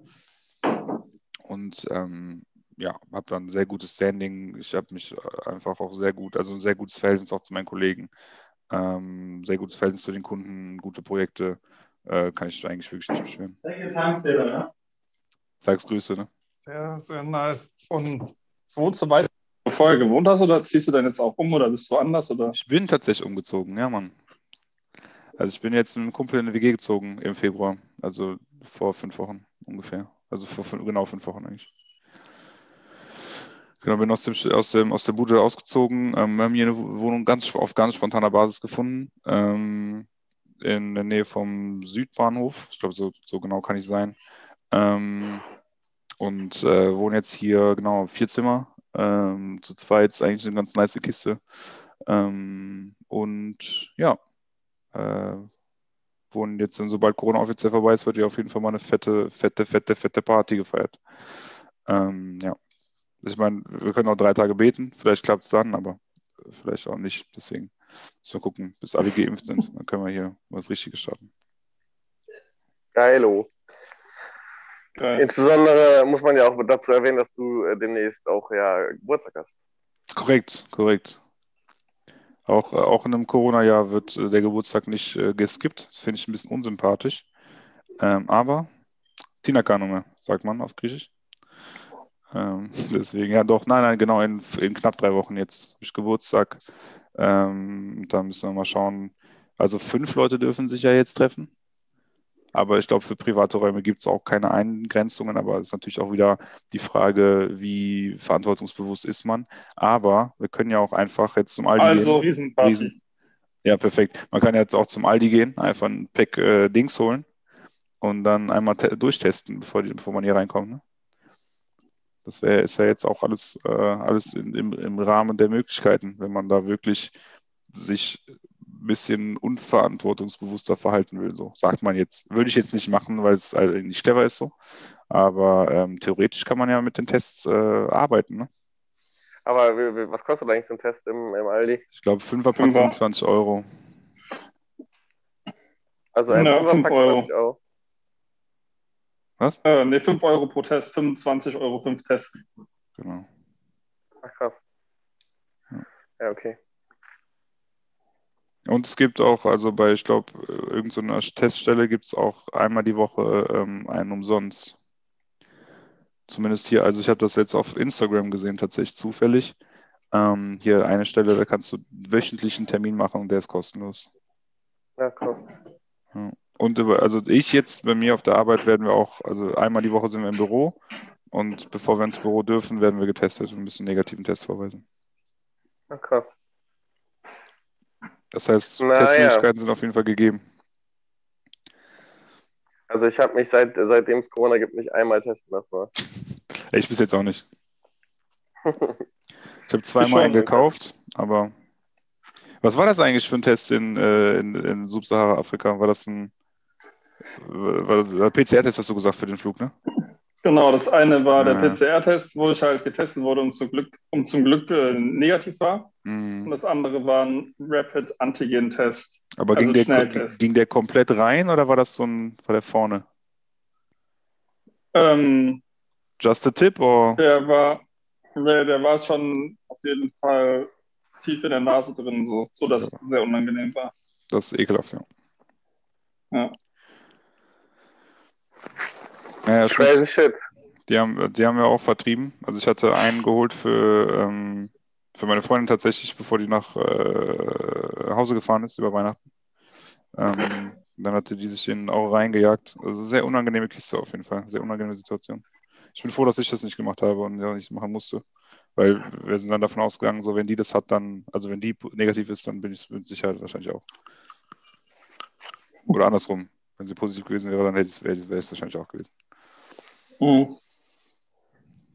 und ähm, ja, habe dann ein sehr gutes Standing. Ich habe mich äh, einfach auch sehr gut, also ein sehr gutes Verhältnis auch zu meinen Kollegen, ähm, sehr gutes Verhältnis zu den Kunden, gute Projekte. Äh, kann ich eigentlich wirklich nicht beschweren. Sag's Grüße, ne? Sehr, sehr nice. Und wohnst du weiter, wo du vorher gewohnt hast, oder ziehst du denn jetzt auch um oder bist du woanders? Oder? Ich bin tatsächlich umgezogen, ja, Mann. Also ich bin jetzt mit einem Kumpel in eine WG gezogen im Februar, also vor fünf Wochen ungefähr. Also vor fünf, genau fünf Wochen eigentlich. Genau, bin aus, dem, aus, dem, aus der Bude ausgezogen. Ähm, wir haben hier eine Wohnung ganz, auf ganz spontaner Basis gefunden. Ähm, in der Nähe vom Südbahnhof. Ich glaube, so, so genau kann ich sein. Ähm, und äh, wohne jetzt hier, genau, vier Zimmer. Ähm, zu zweit ist eigentlich eine ganz nice Kiste. Ähm, und ja, äh, wohnen jetzt, sobald Corona offiziell vorbei ist, wird hier auf jeden Fall mal eine fette, fette, fette, fette Party gefeiert. Ähm, ja. Ich meine, wir können auch drei Tage beten, vielleicht klappt es dann, aber vielleicht auch nicht. Deswegen müssen wir gucken, bis alle geimpft sind. Dann können wir hier was Richtiges starten. Geilo. Geil. Insbesondere muss man ja auch dazu erwähnen, dass du äh, demnächst auch ja Geburtstag hast. Korrekt, korrekt. Auch, äh, auch in einem Corona-Jahr wird äh, der Geburtstag nicht äh, geskippt. Finde ich ein bisschen unsympathisch. Ähm, aber Tina Kanume, sagt man auf Griechisch. Ähm, deswegen, ja doch, nein, nein, genau, in, in knapp drei Wochen jetzt habe ich Geburtstag. Ähm, da müssen wir mal schauen. Also fünf Leute dürfen sich ja jetzt treffen. Aber ich glaube, für private Räume gibt es auch keine Eingrenzungen. Aber es ist natürlich auch wieder die Frage, wie verantwortungsbewusst ist man. Aber wir können ja auch einfach jetzt zum Aldi also, gehen. Riesenparty. Riesen, ja, perfekt. Man kann jetzt auch zum Aldi gehen, einfach ein Pack äh, Dings holen und dann einmal durchtesten, bevor, die, bevor man hier reinkommt. Ne? Das wäre ist ja jetzt auch alles, äh, alles in, im, im Rahmen der Möglichkeiten, wenn man da wirklich sich ein bisschen unverantwortungsbewusster verhalten will. So sagt man jetzt. Würde ich jetzt nicht machen, weil es also nicht clever ist so. Aber ähm, theoretisch kann man ja mit den Tests äh, arbeiten. Ne? Aber was kostet eigentlich so ein Test im, im Aldi? Ich glaube, 5 Pack Fünfer. 25 Euro. Also ein Ja, Fünferpack fünf Euro. 20 Euro. Was? Äh, ne, 5 Euro pro Test, 25 Euro 5 Tests. Genau. Ach krass. Ja. Ja, okay. Und es gibt auch, also bei, ich glaube, irgendeiner Teststelle gibt es auch einmal die Woche ähm, einen umsonst. Zumindest hier, also ich habe das jetzt auf Instagram gesehen, tatsächlich zufällig. Ähm, hier eine Stelle, da kannst du wöchentlich einen Termin machen und der ist kostenlos. Ja, krass. Und über, also ich jetzt bei mir auf der Arbeit werden wir auch, also einmal die Woche sind wir im Büro und bevor wir ins Büro dürfen, werden wir getestet und müssen einen negativen Test vorweisen. Ja, krass. Das heißt, Na Testmöglichkeiten sind auf jeden Fall gegeben. Also ich habe mich seit seitdem es Corona gibt nicht einmal testen lassen. Ich bis jetzt auch nicht. Ich habe zweimal einen gekauft, aber was war das eigentlich für ein Test in, äh, in, in Subsahara-Afrika? War das ein PCR-Test, hast du gesagt, für den Flug, ne? Genau, das eine war der Ja. PCR-Test, wo ich halt getestet wurde und zum Glück, und zum Glück äh, negativ war. Und Mhm. das andere war ein Rapid Antigen-Test. Aber Also ging, der, ging der komplett rein oder war das so ein, war der vorne? Ähm, Just a tip or? der war, der, der war schon auf jeden Fall tief in der Nase drin, so, so dass es sehr unangenehm war. Das ist ekelhaft, ja. Ja. Naja, Crazy shit. die haben, die haben wir auch vertrieben. Also ich hatte einen geholt für, ähm, für meine Freundin tatsächlich, bevor die nach äh, Hause gefahren ist über Weihnachten. Ähm, dann hatte die sich den auch reingejagt. Also sehr unangenehme Kiste auf jeden Fall. Sehr unangenehme Situation. Ich bin froh, dass ich das nicht gemacht habe und ja nicht machen musste. Weil wir sind dann davon ausgegangen, so wenn die das hat, dann, also wenn die negativ ist, dann bin ich mit Sicherheit wahrscheinlich auch. Oder andersrum. Wenn sie positiv gewesen wäre, dann wäre es wahrscheinlich auch gewesen. Mhm.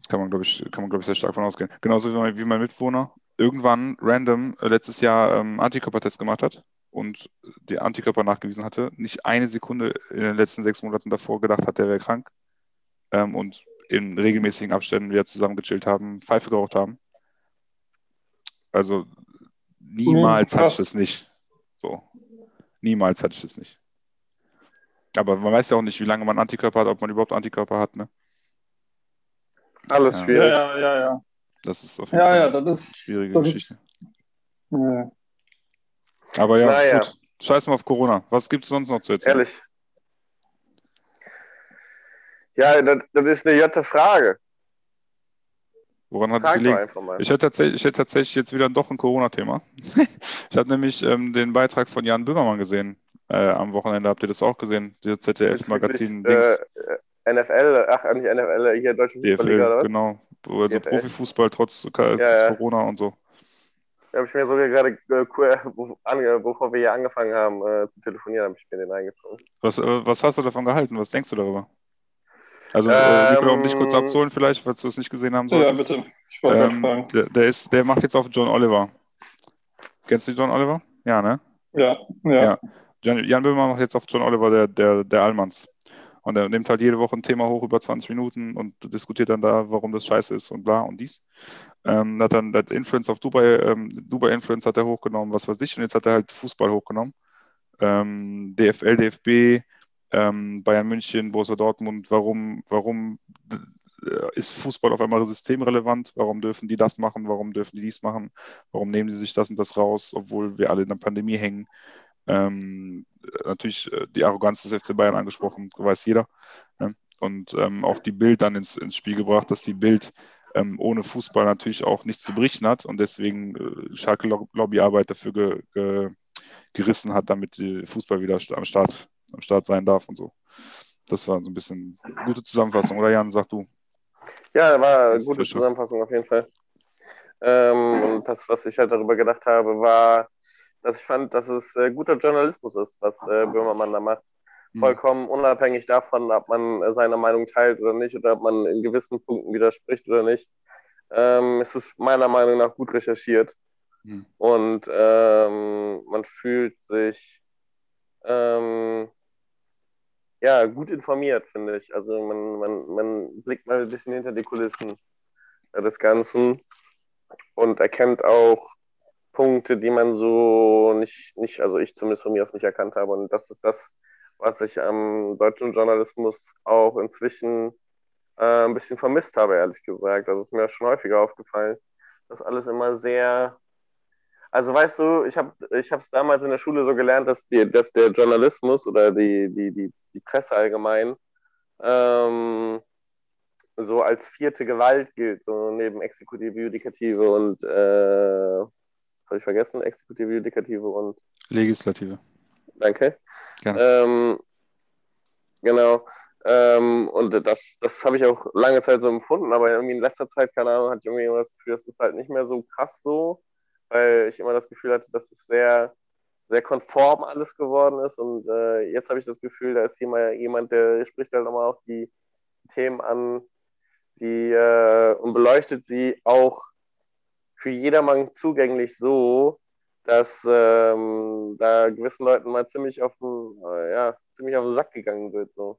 Kann man, glaube ich, kann man, glaube ich, sehr stark von ausgehen. Genauso wie mein, wie mein Mitbewohner irgendwann random äh, letztes Jahr ähm, Antikörpertest gemacht hat und die Antikörper nachgewiesen hatte, nicht eine Sekunde in den letzten sechs Monaten davor gedacht hat, der wäre krank ähm, und in regelmäßigen Abständen wieder zusammen gechillt haben, Pfeife geraucht haben. Also niemals Mhm, hatte ich das nicht. So. Niemals hatte ich das nicht. Aber man weiß ja auch nicht, wie lange man Antikörper hat, ob man überhaupt Antikörper hat, ne? Alles Ja. Ja, schwierig. ja, ja, ja. Das ist auf jeden Ja, Fall ja, das ist. schwierige Das Geschichte. ist ja. Aber ja, Naja. gut. Scheiß mal auf Corona. Was gibt es sonst noch zu erzählen? Ehrlich. Ja, das, das ist eine jotte Frage. Woran hat es gelegen? Ich hätte tatsächlich, ich hätte tatsächlich jetzt wieder doch ein Corona-Thema. ich habe nämlich ähm, den Beitrag von Jan Böhmermann gesehen. Äh, am Wochenende habt ihr das auch gesehen? Das ZDF-Magazin Bezüglich, Dings, Äh, NFL, ach, nicht NFL, hier Deutsche Fußballliga oder DFL, was? genau. Also DFL. Profifußball trotz, äh, trotz Ja, ja. Corona und so. Da habe ich mir sogar gerade, äh, bevor wir hier angefangen haben äh, zu telefonieren, habe ich mir den reingezogen. Was, äh, was hast du davon gehalten? Was denkst du darüber? Also, äh, Nicola, um dich kurz Ähm, abzuholen, vielleicht, falls du es nicht gesehen haben ja, solltest. bitte. Ich wollte Ähm, fragen. der, der, ist, der macht jetzt auf John Oliver. Kennst du John Oliver? Ja, ne? Ja, ja. Ja. Jan, Jan Böhmermann macht jetzt auf John Oliver der, der, der Allmanns. Und er nimmt halt jede Woche ein Thema hoch über 20 Minuten und diskutiert dann da, warum das scheiße ist und bla und dies. Ähm, hat dann das Influence auf Dubai, ähm, Dubai Influence hat er hochgenommen, was weiß ich, und jetzt hat er halt Fußball hochgenommen. Ähm, DFL, DFB, ähm, Bayern München, Borussia Dortmund, warum, warum äh, ist Fußball auf einmal systemrelevant? Warum dürfen die das machen? Warum dürfen die dies machen? Warum nehmen sie sich das und das raus, obwohl wir alle in der Pandemie hängen? Ähm, natürlich äh, die Arroganz des FC Bayern angesprochen, weiß jeder. Ne? Und ähm, auch die Bild dann ins, ins Spiel gebracht, dass die Bild ähm, ohne Fußball natürlich auch nichts zu berichten hat und deswegen äh, starke Lo- Lobbyarbeit dafür ge, ge, gerissen hat, damit die Fußball wieder am Start, am Start sein darf und so. Das war so ein bisschen eine gute Zusammenfassung, oder Jan, sag du? Ja, war eine gute Zusammenfassung auf jeden Fall. Ähm, und das, was ich halt darüber gedacht habe, war, dass ich fand, dass es äh, guter Journalismus ist, was äh, Böhmermann da macht. Vollkommen unabhängig davon, ob man äh, seine Meinung teilt oder nicht oder ob man in gewissen Punkten widerspricht oder nicht. Ähm, es ist meiner Meinung nach gut recherchiert Hm. und ähm, man fühlt sich ähm, ja, gut informiert, finde ich. Also man, man, man blickt mal ein bisschen hinter die Kulissen des Ganzen und erkennt auch Punkte, die man so nicht, nicht, also ich zumindest von mir aus nicht erkannt habe. Und das ist das, was ich am deutschen Journalismus auch inzwischen äh, ein bisschen vermisst habe, ehrlich gesagt. Das ist mir schon häufiger aufgefallen, dass alles immer sehr also weißt du, ich habe ich es damals in der Schule so gelernt, dass, die, dass der Journalismus oder die, die, die, die Presse allgemein ähm, so als vierte Gewalt gilt, so neben Exekutive, Judikative und äh, habe ich vergessen, Exekutive, Judikative und Legislative. Danke. Ähm, genau. Ähm, und das, das habe ich auch lange Zeit so empfunden, aber irgendwie in letzter Zeit, keine Ahnung, hatte ich irgendwie immer das Gefühl, das ist halt nicht mehr so krass so, weil ich immer das Gefühl hatte, dass es sehr, sehr konform alles geworden ist. Und äh, jetzt habe ich das Gefühl, da ist jemand, jemand der spricht halt nochmal auch die Themen an, die äh, und beleuchtet sie auch für jedermann zugänglich so, dass ähm, da gewissen Leuten mal ziemlich auf den, äh, ja, ziemlich auf den Sack gegangen wird. So.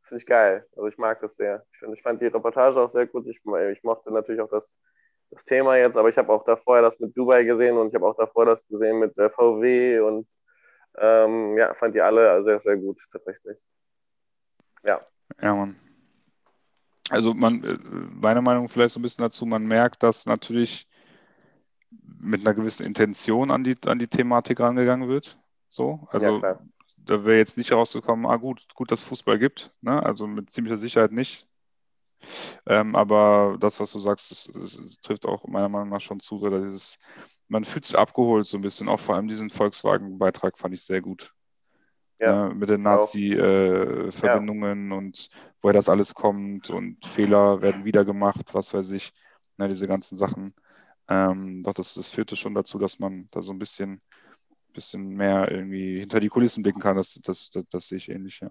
Das finde ich geil. Also ich mag das sehr. Ich, find, ich fand die Reportage auch sehr gut. Ich, ich mochte natürlich auch das, das Thema jetzt, aber ich habe auch davor das mit Dubai gesehen und ich habe auch davor das gesehen mit der VW und ähm, ja, fand die alle sehr, sehr gut tatsächlich. Ja. Ja, Mann. Also man, äh, meiner Meinung vielleicht so ein bisschen dazu, man merkt, dass natürlich mit einer gewissen Intention an die, an die Thematik rangegangen wird. So, also ja, da wäre jetzt nicht rausgekommen, ah gut, gut, dass Fußball gibt, ne? Also mit ziemlicher Sicherheit nicht. Ähm, aber das, was du sagst, das, das, trifft auch meiner Meinung nach schon zu, dass dieses, man fühlt sich abgeholt so ein bisschen. Auch vor allem diesen Volkswagen-Beitrag fand ich sehr gut. Ja, äh, mit den Nazi-Verbindungen äh, ja. und woher das alles kommt und Fehler werden wieder gemacht, was weiß ich, ne, diese ganzen Sachen. Ähm, doch, das, das führte schon dazu, dass man da so ein bisschen, bisschen mehr irgendwie hinter die Kulissen blicken kann. Das, das, das, das sehe ich ähnlich, ja.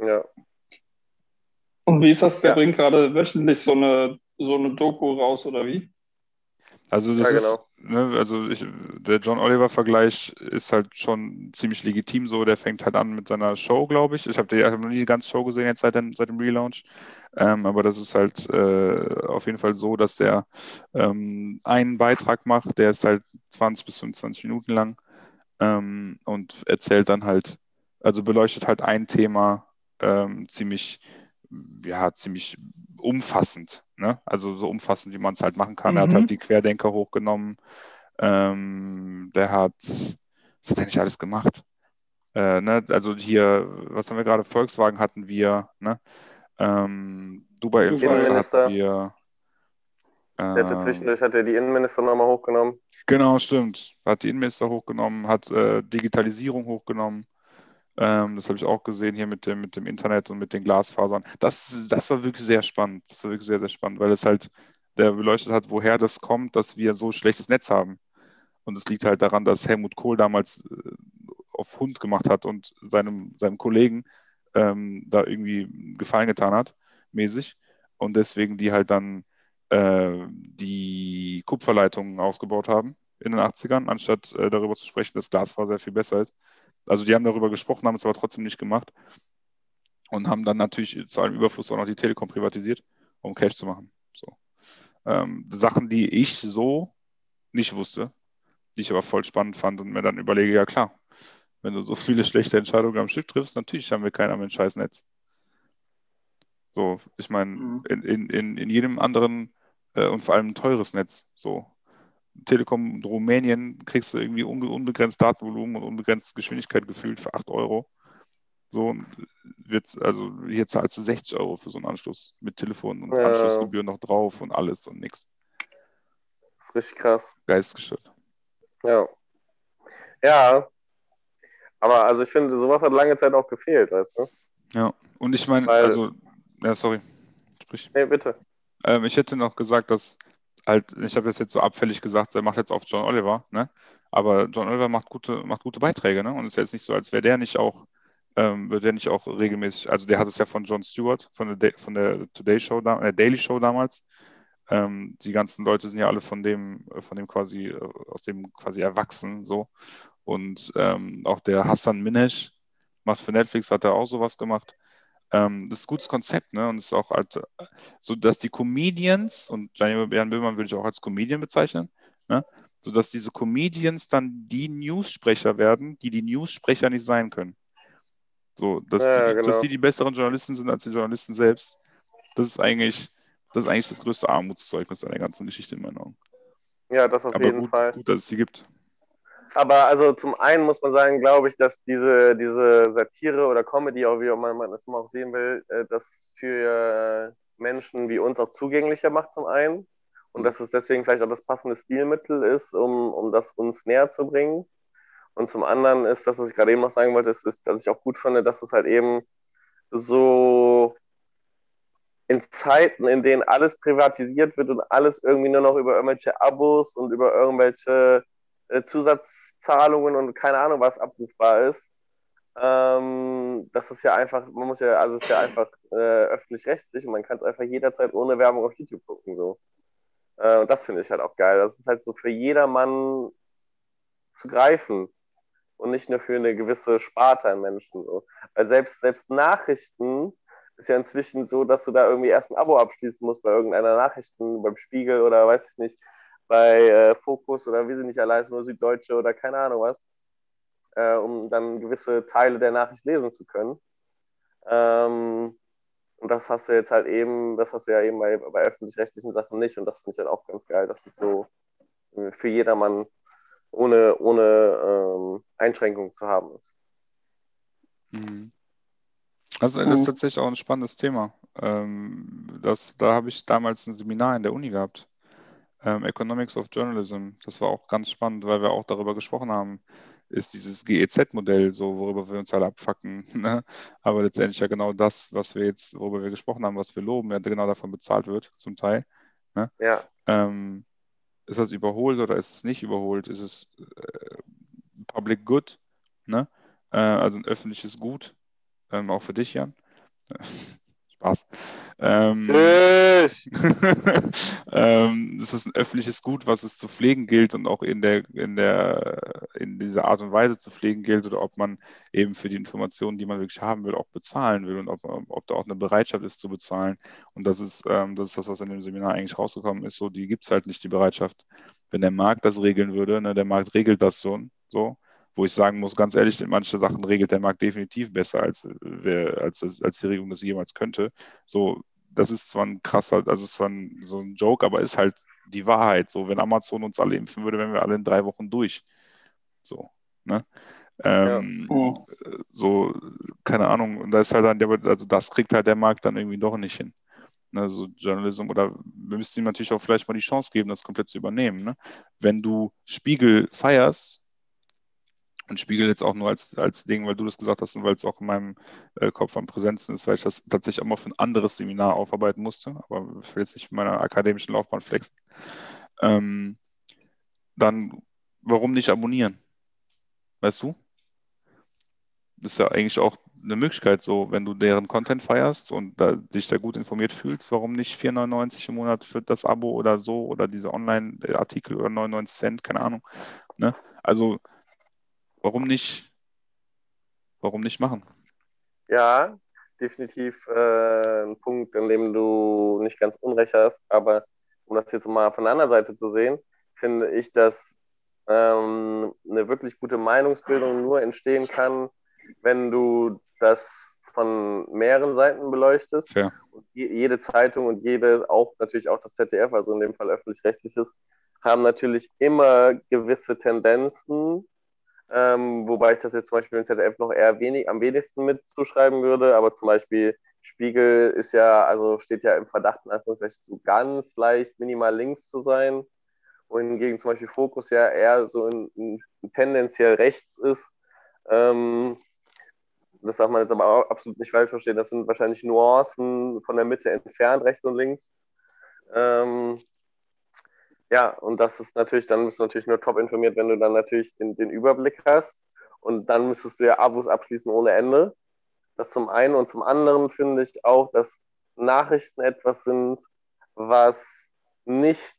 Ja. Und wie ist das? Der ja. bringt gerade wöchentlich so eine, so eine Doku raus, oder wie? Also das ja, genau. ist, ne, also ich, der John Oliver-Vergleich ist halt schon ziemlich legitim so. Der fängt halt an mit seiner Show, glaube ich. Ich habe hab noch nie die ganze Show gesehen jetzt seit dem, seit dem Relaunch. Ähm, aber das ist halt äh, auf jeden Fall so, dass der ähm, einen Beitrag macht, der ist halt 20 bis 25 Minuten lang ähm, und erzählt dann halt, also beleuchtet halt ein Thema ähm, ziemlich, ja, ziemlich umfassend. Ne? Also so umfassend, wie man es halt machen kann. Mhm. Er hat halt mhm. die Querdenker hochgenommen. Ähm, der hat, was hat er nicht alles gemacht? Äh, ne? Also hier, was haben wir gerade? Volkswagen hatten wir, ne? Ähm, Dubai Influencer hatten wir. Äh, der hatte zwischendurch hat er die Innenminister nochmal hochgenommen. Genau, stimmt. Hat die Innenminister hochgenommen, hat äh, Digitalisierung hochgenommen. Ähm, das habe ich auch gesehen hier mit dem, mit dem Internet und mit den Glasfasern. Das, das war wirklich sehr spannend. Das war wirklich sehr, sehr spannend, weil es halt, der beleuchtet hat, woher das kommt, dass wir so schlechtes Netz haben. Und es liegt halt daran, dass Helmut Kohl damals äh, auf Hund gemacht hat und seinem, seinem Kollegen ähm, da irgendwie Gefallen getan hat, mäßig. Und deswegen die halt dann äh, die Kupferleitungen ausgebaut haben in den 80ern, anstatt äh, darüber zu sprechen, dass Glasfaser viel besser ist. Also die haben darüber gesprochen, haben es aber trotzdem nicht gemacht und haben dann natürlich zu allem Überfluss auch noch die Telekom privatisiert, um Cash zu machen. So. Ähm, Sachen, die ich so nicht wusste, die ich aber voll spannend fand und mir dann überlege, ja klar, wenn du so viele schlechte Entscheidungen am Stück triffst, natürlich haben wir keiner mit scheiß Netz. So, ich meine, mhm. in, in, in jedem anderen äh, und vor allem ein teures Netz, so, Telekom Rumänien kriegst du irgendwie unbegrenzt Datenvolumen und unbegrenzt Geschwindigkeit gefühlt für 8 Euro. So wird's, also hier zahlst du 60 Euro für so einen Anschluss mit Telefon und ja. Anschlussgebühren noch drauf und alles und nix. Das ist richtig krass. Geistesgestört. Ja. Ja. Aber also ich finde, sowas hat lange Zeit auch gefehlt, weißt du? Ja, und ich meine, also, ja, sorry. Sprich. Nee, bitte. Ähm, ich hätte noch gesagt, dass halt, ich habe das jetzt so abfällig gesagt, er macht jetzt auf John Oliver, ne? Aber John Oliver macht gute, macht gute Beiträge, ne? Und ist jetzt nicht so, als wäre der nicht auch, ähm, wird der nicht auch regelmäßig, also der hat es ja von John Stewart, von der, von der Today Show, der Daily Show damals. Ähm, die ganzen Leute sind ja alle von dem, von dem quasi, aus dem quasi erwachsen, so. Und ähm, auch der Hassan Minesh, macht für Netflix, hat er auch sowas gemacht. Ähm, das ist ein gutes Konzept, ne? Und es ist auch halt so, dass die Comedians, und Jan Böhmermann würde ich auch als Comedian bezeichnen, ne? sodass diese Comedians dann die News-Sprecher werden, die die News-Sprecher nicht sein können. So, dass, Ja, die, genau. dass die die besseren Journalisten sind als die Journalisten selbst. Das ist eigentlich das, ist eigentlich das größte Armutszeugnis an der ganzen Geschichte in meinen Augen. Ja, das auf Aber jeden gut, Fall. gut, dass es sie gibt. Aber also zum einen muss man sagen, glaube ich, dass diese, diese Satire oder Comedy, auch wie man, man es immer auch sehen will, äh, das für äh, Menschen wie uns auch zugänglicher macht zum einen. Und dass es deswegen vielleicht auch das passende Stilmittel ist, um, um das uns näher zu bringen. Und zum anderen ist das, was ich gerade eben noch sagen wollte, ist, ist, dass ich auch gut finde, dass es halt eben so in Zeiten, in denen alles privatisiert wird und alles irgendwie nur noch über irgendwelche Abos und über irgendwelche äh, Zusatzzahlungen und keine Ahnung was abrufbar ist. Ähm, das ist ja einfach, man muss ja, also es ist ja einfach äh, öffentlich-rechtlich und man kann es einfach jederzeit ohne Werbung auf YouTube gucken. So. Äh, und das finde ich halt auch geil. Das ist halt so für jedermann zu greifen und nicht nur für eine gewisse Sparte an Menschen. So. Weil selbst, selbst Nachrichten ist ja inzwischen so, dass du da irgendwie erst ein Abo abschließen musst bei irgendeiner Nachrichten, beim Spiegel oder weiß ich nicht, bei äh, Fokus oder wie sie nicht allein nur Süddeutsche oder keine Ahnung was, äh, um dann gewisse Teile der Nachricht lesen zu können. Ähm, und das hast du jetzt halt eben, das hast du ja eben bei, bei öffentlich-rechtlichen Sachen nicht. Und das finde ich halt auch ganz geil, dass es so äh, für jedermann ohne, ohne ähm, Einschränkung zu haben ist. Mhm. Also, das ist tatsächlich auch ein spannendes Thema. Ähm, das, da habe ich damals ein Seminar in der Uni gehabt. Ähm, Economics of Journalism. Das war auch ganz spannend, weil wir auch darüber gesprochen haben, ist dieses GEZ-Modell, so worüber wir uns alle abfacken. Ne? Aber letztendlich ja genau das, was wir jetzt, worüber wir gesprochen haben, was wir loben, ja genau davon bezahlt wird, zum Teil. Ne? Ja, Ähm, ist das überholt oder ist es nicht überholt? Ist es äh, Public Good? Ne? Äh, also ein öffentliches Gut, ähm, auch für dich, Jan. Spaß. Ähm, ähm, es ist ein öffentliches Gut, was es zu pflegen gilt und auch in der, in der, in dieser Art und Weise zu pflegen gilt oder ob man eben für die Informationen, die man wirklich haben will, auch bezahlen will und ob, ob da auch eine Bereitschaft ist zu bezahlen. Und das ist, ähm, das ist das, was in dem Seminar eigentlich rausgekommen ist. So, die gibt es halt nicht, die Bereitschaft. Wenn der Markt das regeln würde, ne, der Markt regelt das schon, so, wo ich sagen muss, ganz ehrlich, manche Sachen regelt der Markt definitiv besser, als, wer, als, als die Regelung das jemals könnte. So, das ist zwar ein krasser, also ist zwar ein, so ein Joke, aber ist halt die Wahrheit. So, wenn Amazon uns alle impfen würde, wären wir alle in drei Wochen durch. So, ne? Ähm, Mhm. So, keine Ahnung. Und da ist halt dann, der- also das kriegt halt der Markt dann irgendwie doch nicht hin. Ne, so Journalism oder wir müssten ihm natürlich auch vielleicht mal die Chance geben, das komplett zu übernehmen. Ne? Wenn du Spiegel feierst, und Spiegel jetzt auch nur als, als Ding, weil du das gesagt hast und weil es auch in meinem äh, Kopf am Präsenzen ist, weil ich das tatsächlich auch mal für ein anderes Seminar aufarbeiten musste, aber ich will jetzt nicht in meiner akademischen Laufbahn flexen. Ähm, dann warum nicht abonnieren? Weißt du? Das ist ja eigentlich auch eine Möglichkeit, so wenn du deren Content feierst und da, dich da gut informiert fühlst, warum nicht 4,99 im Monat für das Abo oder so oder diese Online-Artikel oder 99 Cent, keine Ahnung. Ne? Also warum nicht, warum nicht machen? Ja, definitiv äh, ein Punkt, an dem du nicht ganz unrecht hast. Aber um das jetzt mal von der anderen Seite zu sehen, finde ich, dass ähm, eine wirklich gute Meinungsbildung nur entstehen kann, wenn du das von mehreren Seiten beleuchtest. Und je, jede Zeitung und jede, auch natürlich auch das ZDF, also in dem Fall öffentlich-rechtliches, haben natürlich immer gewisse Tendenzen, ähm, wobei ich das jetzt zum Beispiel im ZDF noch eher wenig, am wenigsten mit zuschreiben würde, aber zum Beispiel Spiegel ist ja, also steht ja im Verdacht, in Anführungszeichen, so ganz leicht minimal links zu sein, wohingegen zum Beispiel Fokus ja eher so in, in tendenziell rechts ist. Ähm, das darf man jetzt aber absolut nicht falsch verstehen. Das sind wahrscheinlich Nuancen von der Mitte entfernt, rechts und links. Ähm, ja, und das ist natürlich, dann bist du natürlich nur top informiert, wenn du dann natürlich den, den Überblick hast. Und dann müsstest du ja Abos abschließen ohne Ende. Das zum einen. Und zum anderen finde ich auch, dass Nachrichten etwas sind, was nicht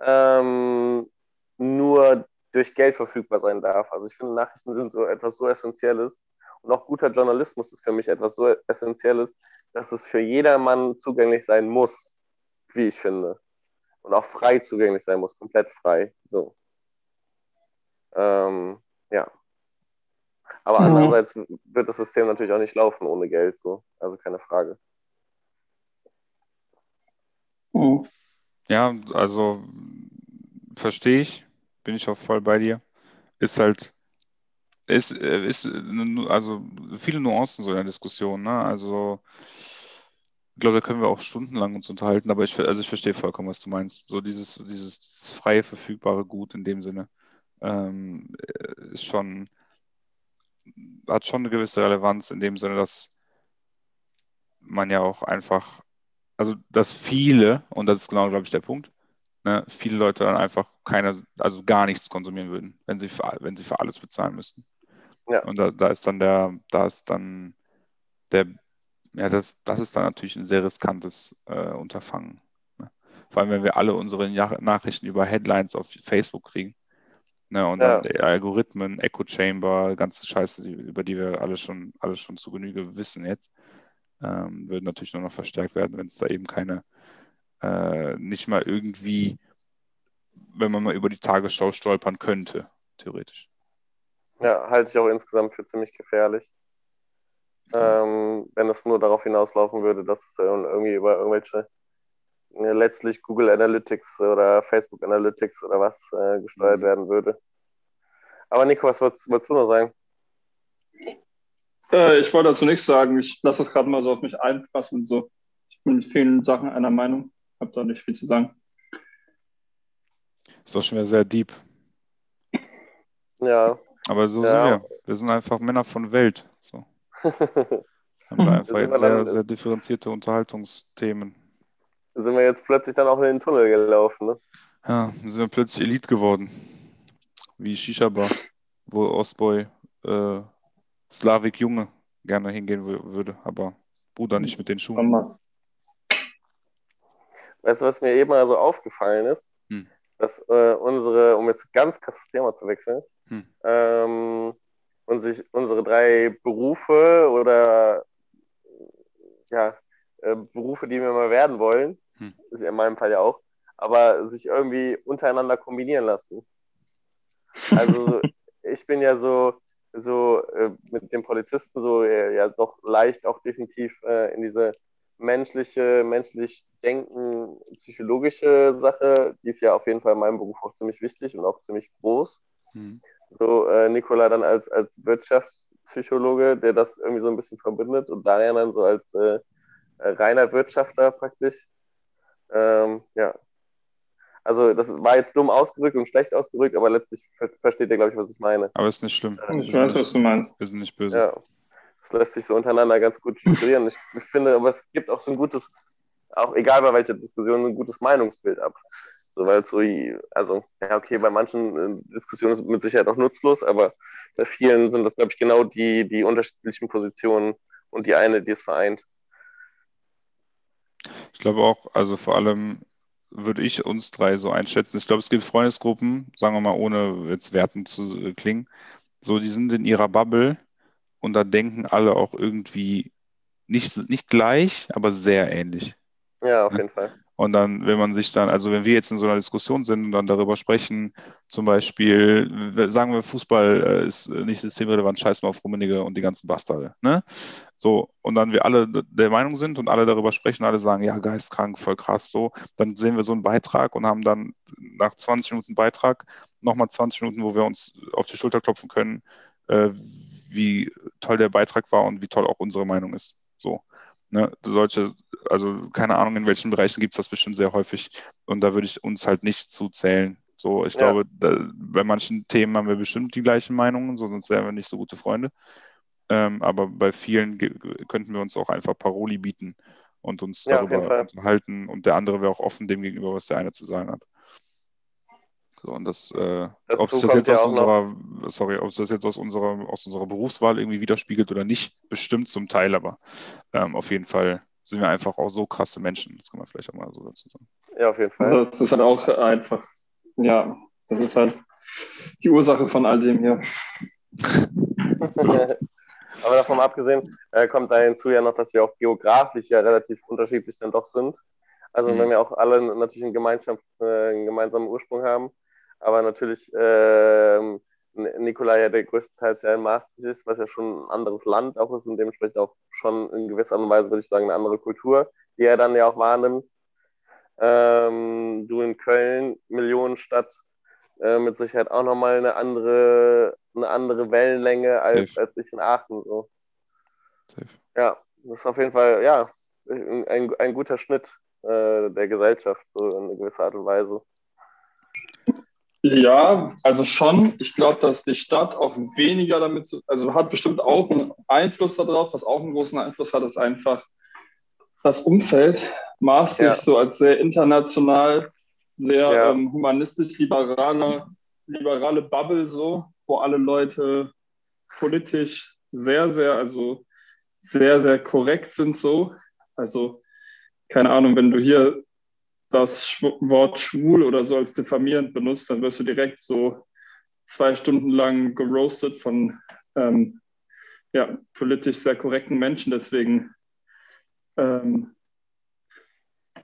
ähm, nur durch Geld verfügbar sein darf. Also ich finde, Nachrichten sind so etwas so Essentielles. Und auch guter Journalismus ist für mich etwas so Essentielles, dass es für jedermann zugänglich sein muss, wie ich finde. Und auch frei zugänglich sein muss, komplett frei. So. Ähm, ja. Aber mhm. andererseits wird das System natürlich auch nicht laufen ohne Geld, so. Also keine Frage. Mhm. Ja, also verstehe ich, bin ich auch voll bei dir. Ist halt, ist, ist also viele Nuancen so in der Diskussion, ne? Also ich glaube, da können wir auch stundenlang uns unterhalten, aber ich, also ich verstehe vollkommen, was du meinst. So dieses, dieses freie, verfügbare Gut in dem Sinne ähm, ist schon, hat schon eine gewisse Relevanz in dem Sinne, dass man ja auch einfach, also dass viele, und das ist genau, glaube ich, der Punkt, ne, viele Leute dann einfach keine, also gar nichts konsumieren würden, wenn sie für, wenn sie für alles bezahlen müssten. Ja. Und da, da ist dann der, da ist dann der ja, das, das ist dann natürlich ein sehr riskantes äh, Unterfangen. Ne? Vor allem, wenn wir alle unsere Nachrichten über Headlines auf Facebook kriegen. Ne? Und ja. dann Algorithmen, Echo Chamber, ganze Scheiße, die, über die wir alle schon, alle schon zu Genüge wissen jetzt, ähm, würden natürlich nur noch verstärkt werden, wenn es da eben keine, äh, nicht mal irgendwie, wenn man mal über die Tagesschau stolpern könnte, theoretisch. Ja, halte ich auch insgesamt für ziemlich gefährlich ähm, wenn es nur darauf hinauslaufen würde, dass es irgendwie über irgendwelche äh, letztlich Google Analytics oder Facebook Analytics oder was äh, gesteuert mhm. werden würde. Aber Nico, was wolltest, wolltest du noch sagen? Äh, ich wollte dazu nichts sagen. Ich lasse das gerade mal so auf mich einpassen. So. Ich bin mit vielen Sachen einer Meinung, habe da nicht viel zu sagen. Ist doch schon wieder sehr deep. Ja. Aber so ja. sind wir. Wir sind einfach Männer von Welt. So. Haben wir einfach jetzt sehr, sehr differenzierte Unterhaltungsthemen. Sind wir jetzt plötzlich dann auch in den Tunnel gelaufen, ne? Ja, dann sind wir plötzlich Elite geworden. Wie Shisha Bar, wo Ostboy äh, Slavik Junge gerne hingehen würde, aber Bruder nicht mit den Schuhen. Weißt du, was mir eben also aufgefallen ist? Hm. Dass äh, unsere, um jetzt ganz krasses Thema zu wechseln, hm. ähm, und sich unsere drei Berufe oder ja, äh, Berufe, die wir mal werden wollen, hm. ist in meinem Fall ja auch, aber sich irgendwie untereinander kombinieren lassen. Also ich bin ja so, so äh, mit dem Polizisten so äh, ja doch leicht auch definitiv äh, in diese menschliche, menschlich denken, psychologische Sache, die ist ja auf jeden Fall in meinem Beruf auch ziemlich wichtig und auch ziemlich groß. Hm so äh, Nikola dann als, als Wirtschaftspsychologe, der das irgendwie so ein bisschen verbindet und Daniel dann so als äh, äh, reiner Wirtschafter praktisch. Ähm, ja. Also das war jetzt dumm ausgedrückt und schlecht ausgedrückt, aber letztlich ver versteht ihr, glaube ich, was ich meine. Aber ist nicht schlimm. Ich weiß, was du meinst. Wir sind nicht böse. Ja. Das lässt sich so untereinander ganz gut strukturieren. ich, ich finde, aber es gibt auch so ein gutes, auch egal bei welcher Diskussion, ein gutes Meinungsbild ab. So, weil so, also, ja, okay, bei manchen äh, Diskussionen ist es mit Sicherheit auch nutzlos, aber bei vielen sind das, glaube ich, genau die, die unterschiedlichen Positionen und die eine, die es vereint. Ich glaube auch, also vor allem würde ich uns drei so einschätzen. Ich glaube, es gibt Freundesgruppen, sagen wir mal, ohne jetzt werten zu klingen, so, die sind in ihrer Bubble und da denken alle auch irgendwie nicht, nicht gleich, aber sehr ähnlich. Ja, auf jeden Fall. Und dann, wenn man sich dann, also wenn wir jetzt in so einer Diskussion sind und dann darüber sprechen, zum Beispiel, sagen wir, Fußball äh, ist nicht systemrelevant, scheiß mal auf Rummenigge und die ganzen Bastarde. Ne? So, und dann wir alle der Meinung sind und alle darüber sprechen, alle sagen, ja, geistkrank, voll krass, so, dann sehen wir so einen Beitrag und haben dann nach 20 Minuten Beitrag nochmal 20 Minuten, wo wir uns auf die Schulter klopfen können, äh, wie toll der Beitrag war und wie toll auch unsere Meinung ist. So. Ne, solche, also keine Ahnung, in welchen Bereichen gibt es das bestimmt sehr häufig. Und da würde ich uns halt nicht zuzählen. So, ich ja. glaube, da, bei manchen Themen haben wir bestimmt die gleichen Meinungen, so, sonst wären wir nicht so gute Freunde. Ähm, aber bei vielen könnten wir uns auch einfach Paroli bieten und uns ja, darüber unterhalten. Und der andere wäre auch offen dem gegenüber, was der eine zu sagen hat. So, und das, äh, ob es das jetzt aus unserer, noch. sorry, ob es das jetzt aus unserer, aus unserer Berufswahl irgendwie widerspiegelt oder nicht, bestimmt zum Teil, aber ähm, auf jeden Fall sind wir einfach auch so krasse Menschen. Das kann man vielleicht auch mal so dazu sagen. Ja, auf jeden Fall. Das ist halt auch einfach, ja, das ist halt die Ursache von all dem hier. Aber davon abgesehen äh, kommt da hinzu ja noch, dass wir auch geografisch ja relativ unterschiedlich dann doch sind. Also Mhm. wenn wir auch alle natürlich einen, Gemeinschaft, äh, einen gemeinsamen Ursprung haben, aber natürlich ähm, N- Nikolai ja der größtenteils ja in Maastricht ist, was ja schon ein anderes Land auch ist und dementsprechend auch schon in gewisser Art und Weise, würde ich sagen, eine andere Kultur, die er dann ja auch wahrnimmt. Ähm, du in Köln, Millionenstadt, äh, mit Sicherheit auch nochmal eine andere, eine andere Wellenlänge als, Safe. als ich in Aachen. So. Safe. Ja, das ist auf jeden Fall, ja, ein, ein guter Schnitt äh, der Gesellschaft, so in gewisser Art und Weise. Ja, also schon. Ich glaube, dass die Stadt auch weniger damit zu, also hat bestimmt auch einen Einfluss darauf. Was auch einen großen Einfluss hat, ist einfach das Umfeld. Maastricht Ja. so als sehr international, sehr Ja. ähm, humanistisch-liberale liberale Bubble so, wo alle Leute politisch sehr, sehr, also sehr, sehr korrekt sind so. Also keine Ahnung, wenn du hier das Wort schwul oder so als diffamierend benutzt, dann wirst du direkt so zwei Stunden lang geroastet von ähm, ja, politisch sehr korrekten Menschen. Deswegen, ähm,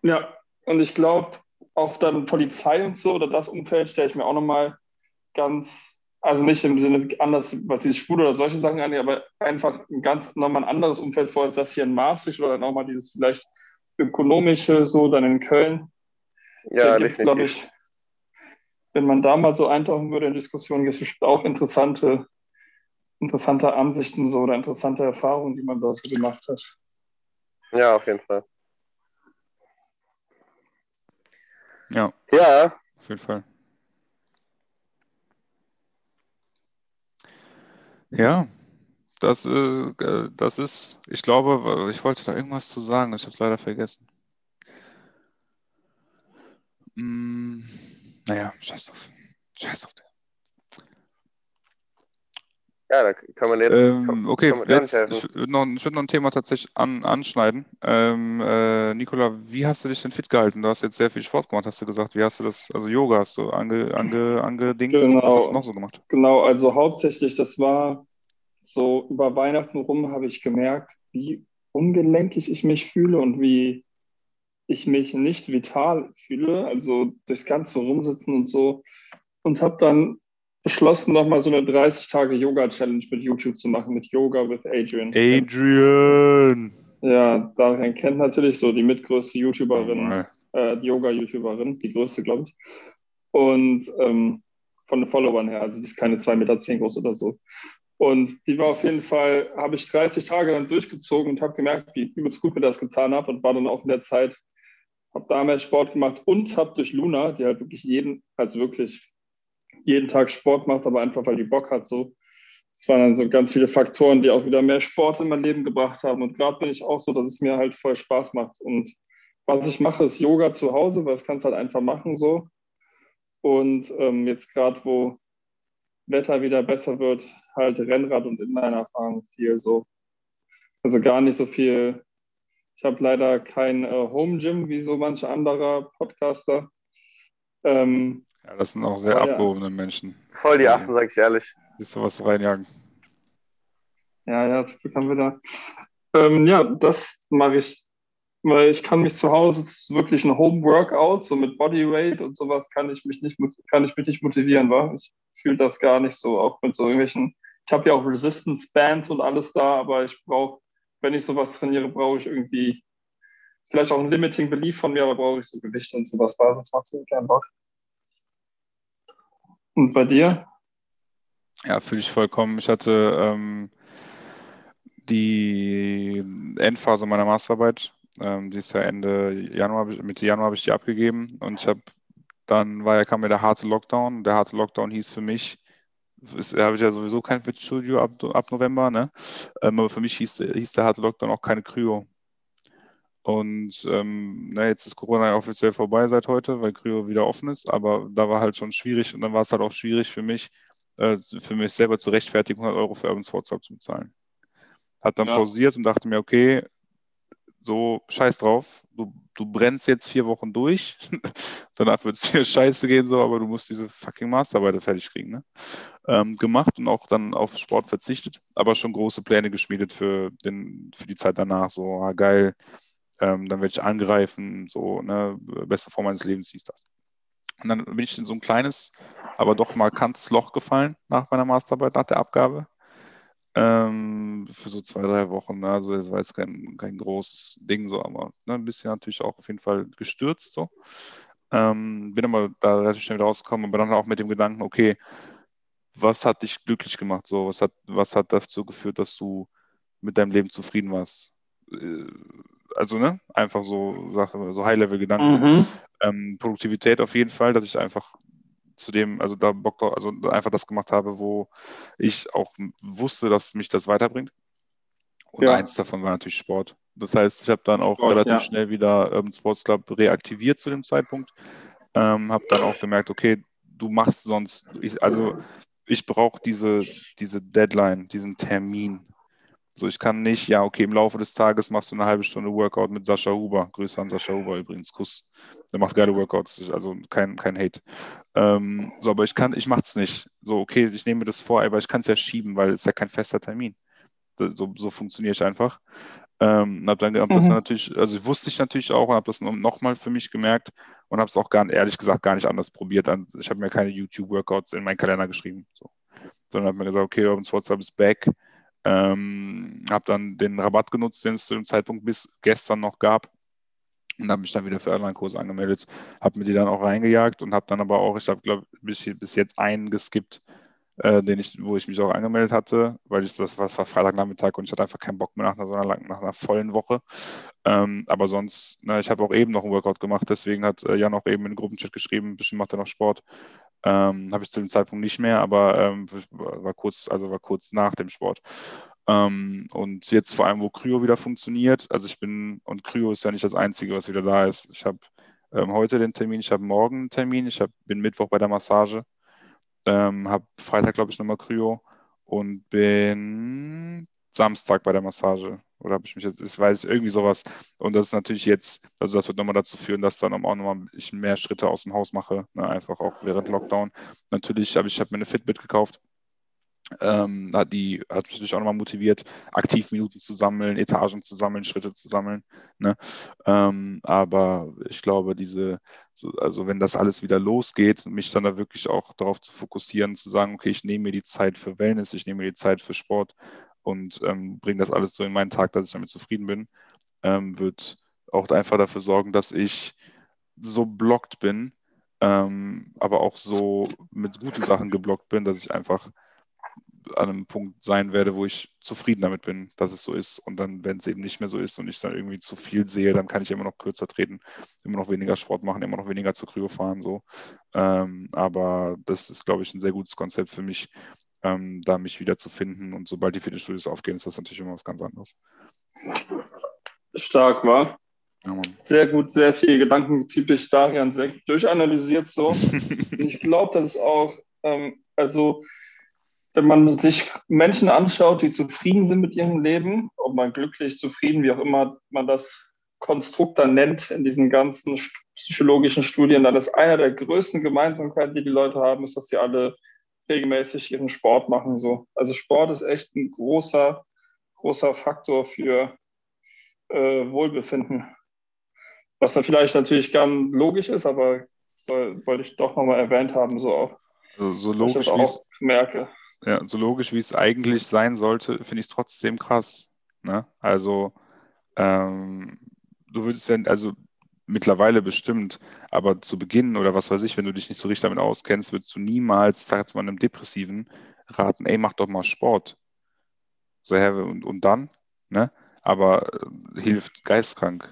ja, und ich glaube, auch dann Polizei und so oder das Umfeld stelle ich mir auch nochmal ganz, also nicht im Sinne anders, was dieses Schwul oder solche Sachen angeht, aber einfach ein ganz nochmal ein anderes Umfeld vor als das hier in Maastricht oder dann auch mal dieses vielleicht ökonomische, so dann in Köln. Ja, Deswegen, glaube ich, wenn man da mal so eintauchen würde in Diskussionen, gibt es bestimmt auch interessante, interessante Ansichten so oder interessante Erfahrungen, die man da so gemacht hat. Ja, auf jeden Fall. Ja, Ja, auf jeden Fall. Ja, das, äh, äh, das ist, ich glaube, ich wollte da irgendwas zu sagen, ich habe es leider vergessen. Mm, naja, scheiß drauf. Scheiß drauf. ja, da kann man jetzt. Ähm, kann- okay, kann man jetzt, ich würde noch, würd noch ein Thema tatsächlich an, anschneiden. Ähm, äh, Nicola, wie hast du dich denn fit gehalten? Du hast jetzt sehr viel Sport gemacht, hast du gesagt. Wie hast du das, also Yoga hast du ange, ange, angedingst? Genau. Was hast du noch so gemacht? Genau, also hauptsächlich, das war so über Weihnachten rum, habe ich gemerkt, wie ungelenkig ich mich fühle und wie ich mich nicht vital fühle, also durchs ganze Rumsitzen und so. Und habe dann beschlossen, nochmal so eine 30-Tage-Yoga-Challenge mit YouTube zu machen, mit Yoga with Adrian. Adrian! Ja, Darian kennt natürlich so die mitgrößte Oh, YouTuberin, Mal. äh, die Yoga-YouTuberin, die größte, glaube ich. Und ähm, von den Followern her, also die ist keine 2,10 Meter groß oder so. Und die war auf jeden Fall, habe ich 30 Tage dann durchgezogen und habe gemerkt, wie übelst gut mir das getan habe und war dann auch in der Zeit, habe da mehr Sport gemacht und habe durch Luna, die halt wirklich jeden, also wirklich jeden Tag Sport macht, aber einfach weil die Bock hat so. Es waren dann so ganz viele Faktoren, die auch wieder mehr Sport in mein Leben gebracht haben. Und gerade bin ich auch so, dass es mir halt voll Spaß macht. Und was ich mache, ist Yoga zu Hause, weil das kannst du halt einfach machen so. Und ähm, jetzt gerade, wo Wetter wieder besser wird, halt Rennrad und Inliner fahren viel so. Also gar nicht so viel. Ich habe leider kein äh, Home Gym wie so manche anderer Podcaster. Ähm, Ja, das sind auch sehr Oh, ja. abgehobene Menschen, Voll die Achten, sag ich ehrlich. die sowas reinjagen. Ja, ja, Glück haben wir da. Ähm, ja, das mache ich, weil ich kann mich zu Hause das wirklich ein Home-Workout, so mit Bodyweight und sowas kann ich mich nicht, kann ich mich nicht motivieren, wa? Ich fühle das gar nicht so, auch mit so irgendwelchen, ich habe ja auch Resistance-Bands und alles da, aber ich brauche, wenn ich sowas trainiere, brauche ich irgendwie vielleicht auch ein Limiting Belief von mir, aber brauche ich so Gewicht und sowas, weil sonst macht es mir keinen Bock. Und bei dir? Ja, fühle ich vollkommen. Ich hatte ähm, die Endphase meiner Masterarbeit. Ähm, die ist ja Ende Januar, Mitte Januar habe ich die abgegeben und ich habe dann war ja kam ja der harte Lockdown. Der harte Lockdown hieß für mich, da habe ich ja sowieso kein Fitnessstudio ab, ab November, ne? Ähm, aber für mich hieß, hieß der harte Lockdown auch keine Kryo. Und ähm, na, jetzt ist Corona ja offiziell vorbei seit heute, weil Kryo wieder offen ist, aber da war halt schon schwierig und dann war es halt auch schwierig für mich, äh, für mich selber zu rechtfertigen, 100 Euro für Urban Sports Club zu bezahlen. Hat dann Ja. pausiert und dachte mir, okay, so scheiß drauf, du, du brennst jetzt vier Wochen durch, danach wird es dir scheiße gehen, so, aber du musst diese fucking Masterarbeit fertig kriegen. Ne? Ähm, gemacht und auch dann auf Sport verzichtet, aber schon große Pläne geschmiedet für, den, für die Zeit danach. So, ah, geil, ähm, dann werde ich angreifen, so, ne, beste Form meines Lebens hieß das. Und dann bin ich in so ein kleines, aber doch markantes Loch gefallen nach meiner Masterarbeit, nach der Abgabe. Ähm, für so zwei, drei Wochen. Ne? Also das war jetzt kein, kein großes Ding, so, aber ne, ein bisschen natürlich auch auf jeden Fall gestürzt. So. Ähm, bin aber da relativ schnell wieder rausgekommen, aber dann auch mit dem Gedanken, okay, was hat dich glücklich gemacht? So, was hat, was hat dazu geführt, dass du mit deinem Leben zufrieden warst? Äh, also, ne, einfach so so High-Level-Gedanken. Mhm. Ähm, Produktivität auf jeden Fall, dass ich einfach zu dem, also da Bock drauf, also einfach das gemacht habe, wo ich auch wusste, dass mich das weiterbringt. Und ja. eins davon war natürlich Sport. Das heißt, ich habe dann auch Sport, relativ ja. schnell wieder Urban Sports Club reaktiviert zu dem Zeitpunkt. Ähm, habe dann auch gemerkt, okay, du machst sonst, ich, also ich brauche diese, diese Deadline, diesen Termin. So, ich kann nicht, ja, okay, im Laufe des Tages machst du eine halbe Stunde Workout mit Sascha Huber. Grüße an Sascha Huber übrigens, Kuss. Der macht geile Workouts, also kein, kein Hate. Ähm, so, aber ich kann, ich mach's nicht. So, okay, ich nehme mir das vor, aber ich kann es ja schieben, weil es ja kein fester Termin. So, so funktioniere ich einfach. Ähm, habe dann hab mhm. das natürlich, also wusste ich natürlich auch und habe das nochmal für mich gemerkt und habe es auch gar, ehrlich gesagt gar nicht anders probiert. Ich habe mir keine YouTube-Workouts in meinen Kalender geschrieben, so. sondern habe mir gesagt, okay, Urban Sports Club ist back. Ähm, habe dann den Rabatt genutzt, den es zu dem Zeitpunkt bis gestern noch gab und habe mich dann wieder für Online-Kurse angemeldet, habe mir die dann auch reingejagt und habe dann aber auch, ich habe glaube bis, bis jetzt einen geskippt, äh, den ich, wo ich mich auch angemeldet hatte, weil ich das, was war Freitagnachmittag und ich hatte einfach keinen Bock mehr nach einer, so nach einer vollen Woche. Ähm, aber sonst, ne, ich habe auch eben noch einen Workout gemacht, deswegen hat äh, Jan auch eben in den Gruppenchat geschrieben, bestimmt macht er noch Sport. Ähm, habe ich zu dem Zeitpunkt nicht mehr, aber ähm, war kurz, also war kurz nach dem Sport. Ähm, und jetzt vor allem, wo Kryo wieder funktioniert, also ich bin, und Kryo ist ja nicht das Einzige, was wieder da ist. Ich habe ähm, heute den Termin, ich habe morgen einen Termin, ich hab, bin Mittwoch bei der Massage, ähm, habe Freitag, glaube ich, nochmal Kryo und bin Samstag bei der Massage. Oder habe ich mich jetzt, ich weiß irgendwie sowas. Und das ist natürlich jetzt, also das wird nochmal dazu führen, dass dann auch nochmal ich mehr Schritte aus dem Haus mache, ne, einfach auch während Lockdown. Natürlich habe ich hab mir eine Fitbit gekauft ähm, die hat mich natürlich auch nochmal motiviert, aktiv Minuten zu sammeln, Etagen zu sammeln, Schritte zu sammeln. Ne? Ähm, aber ich glaube, diese, so, also wenn das alles wieder losgeht, mich dann da wirklich auch darauf zu fokussieren, zu sagen, okay, ich nehme mir die Zeit für Wellness, ich nehme mir die Zeit für Sport und ähm, bringe das alles so in meinen Tag, dass ich damit zufrieden bin, ähm, wird auch einfach dafür sorgen, dass ich so blockt bin, ähm, aber auch so mit guten Sachen geblockt bin, dass ich einfach an einem Punkt sein werde, wo ich zufrieden damit bin, dass es so ist. Und dann, wenn es eben nicht mehr so ist und ich dann irgendwie zu viel sehe, dann kann ich immer noch kürzer treten, immer noch weniger Sport machen, immer noch weniger zur Kryo fahren. So. Ähm, aber das ist, glaube ich, ein sehr gutes Konzept für mich, ähm, da mich wieder zu finden. Und sobald die Fitnessstudios aufgehen, ist das natürlich immer was ganz anderes. Stark, war. Ja, sehr gut, sehr viel Gedanken typisch Darian, sehr durchanalysiert so. ich glaube, das ist auch, ähm, also wenn man sich Menschen anschaut, die zufrieden sind mit ihrem Leben, ob man glücklich, zufrieden, wie auch immer man das Konstrukt dann nennt in diesen ganzen psychologischen Studien, dann ist einer der größten Gemeinsamkeiten, die die Leute haben, ist, dass sie alle regelmäßig ihren Sport machen. So. Also Sport ist echt ein großer, großer Faktor für äh, Wohlbefinden. Was dann vielleicht natürlich ganz logisch ist, aber soll, wollte ich doch nochmal erwähnt haben, so auch. Also so logisch, wie ich es merke ja, so logisch wie es eigentlich sein sollte, finde ich es trotzdem krass. Ne? Also, ähm, du würdest ja, also mittlerweile bestimmt, aber zu Beginn oder was weiß ich, wenn du dich nicht so richtig damit auskennst, würdest du niemals, ich sag jetzt mal einem Depressiven, raten, ey, mach doch mal Sport. So, ja, und, und dann, ne? Aber äh, hilft geistkrank.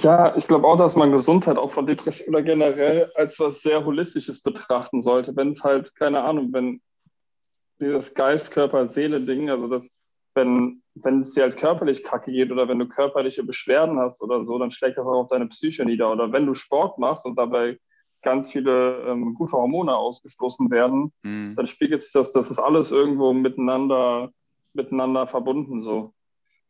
Ja, ich glaube auch, dass man Gesundheit auch von Depression oder generell als was sehr Holistisches betrachten sollte. Wenn es halt, keine Ahnung, wenn dieses Geist, Körper, Seele-Ding, also das, wenn, wenn es dir halt körperlich kacke geht oder wenn du körperliche Beschwerden hast oder so, dann schlägt das auch auf deine Psyche nieder. Oder wenn du Sport machst und dabei ganz viele ähm, gute Hormone ausgestoßen werden, mhm. dann spiegelt sich das, das ist alles irgendwo miteinander, miteinander verbunden so.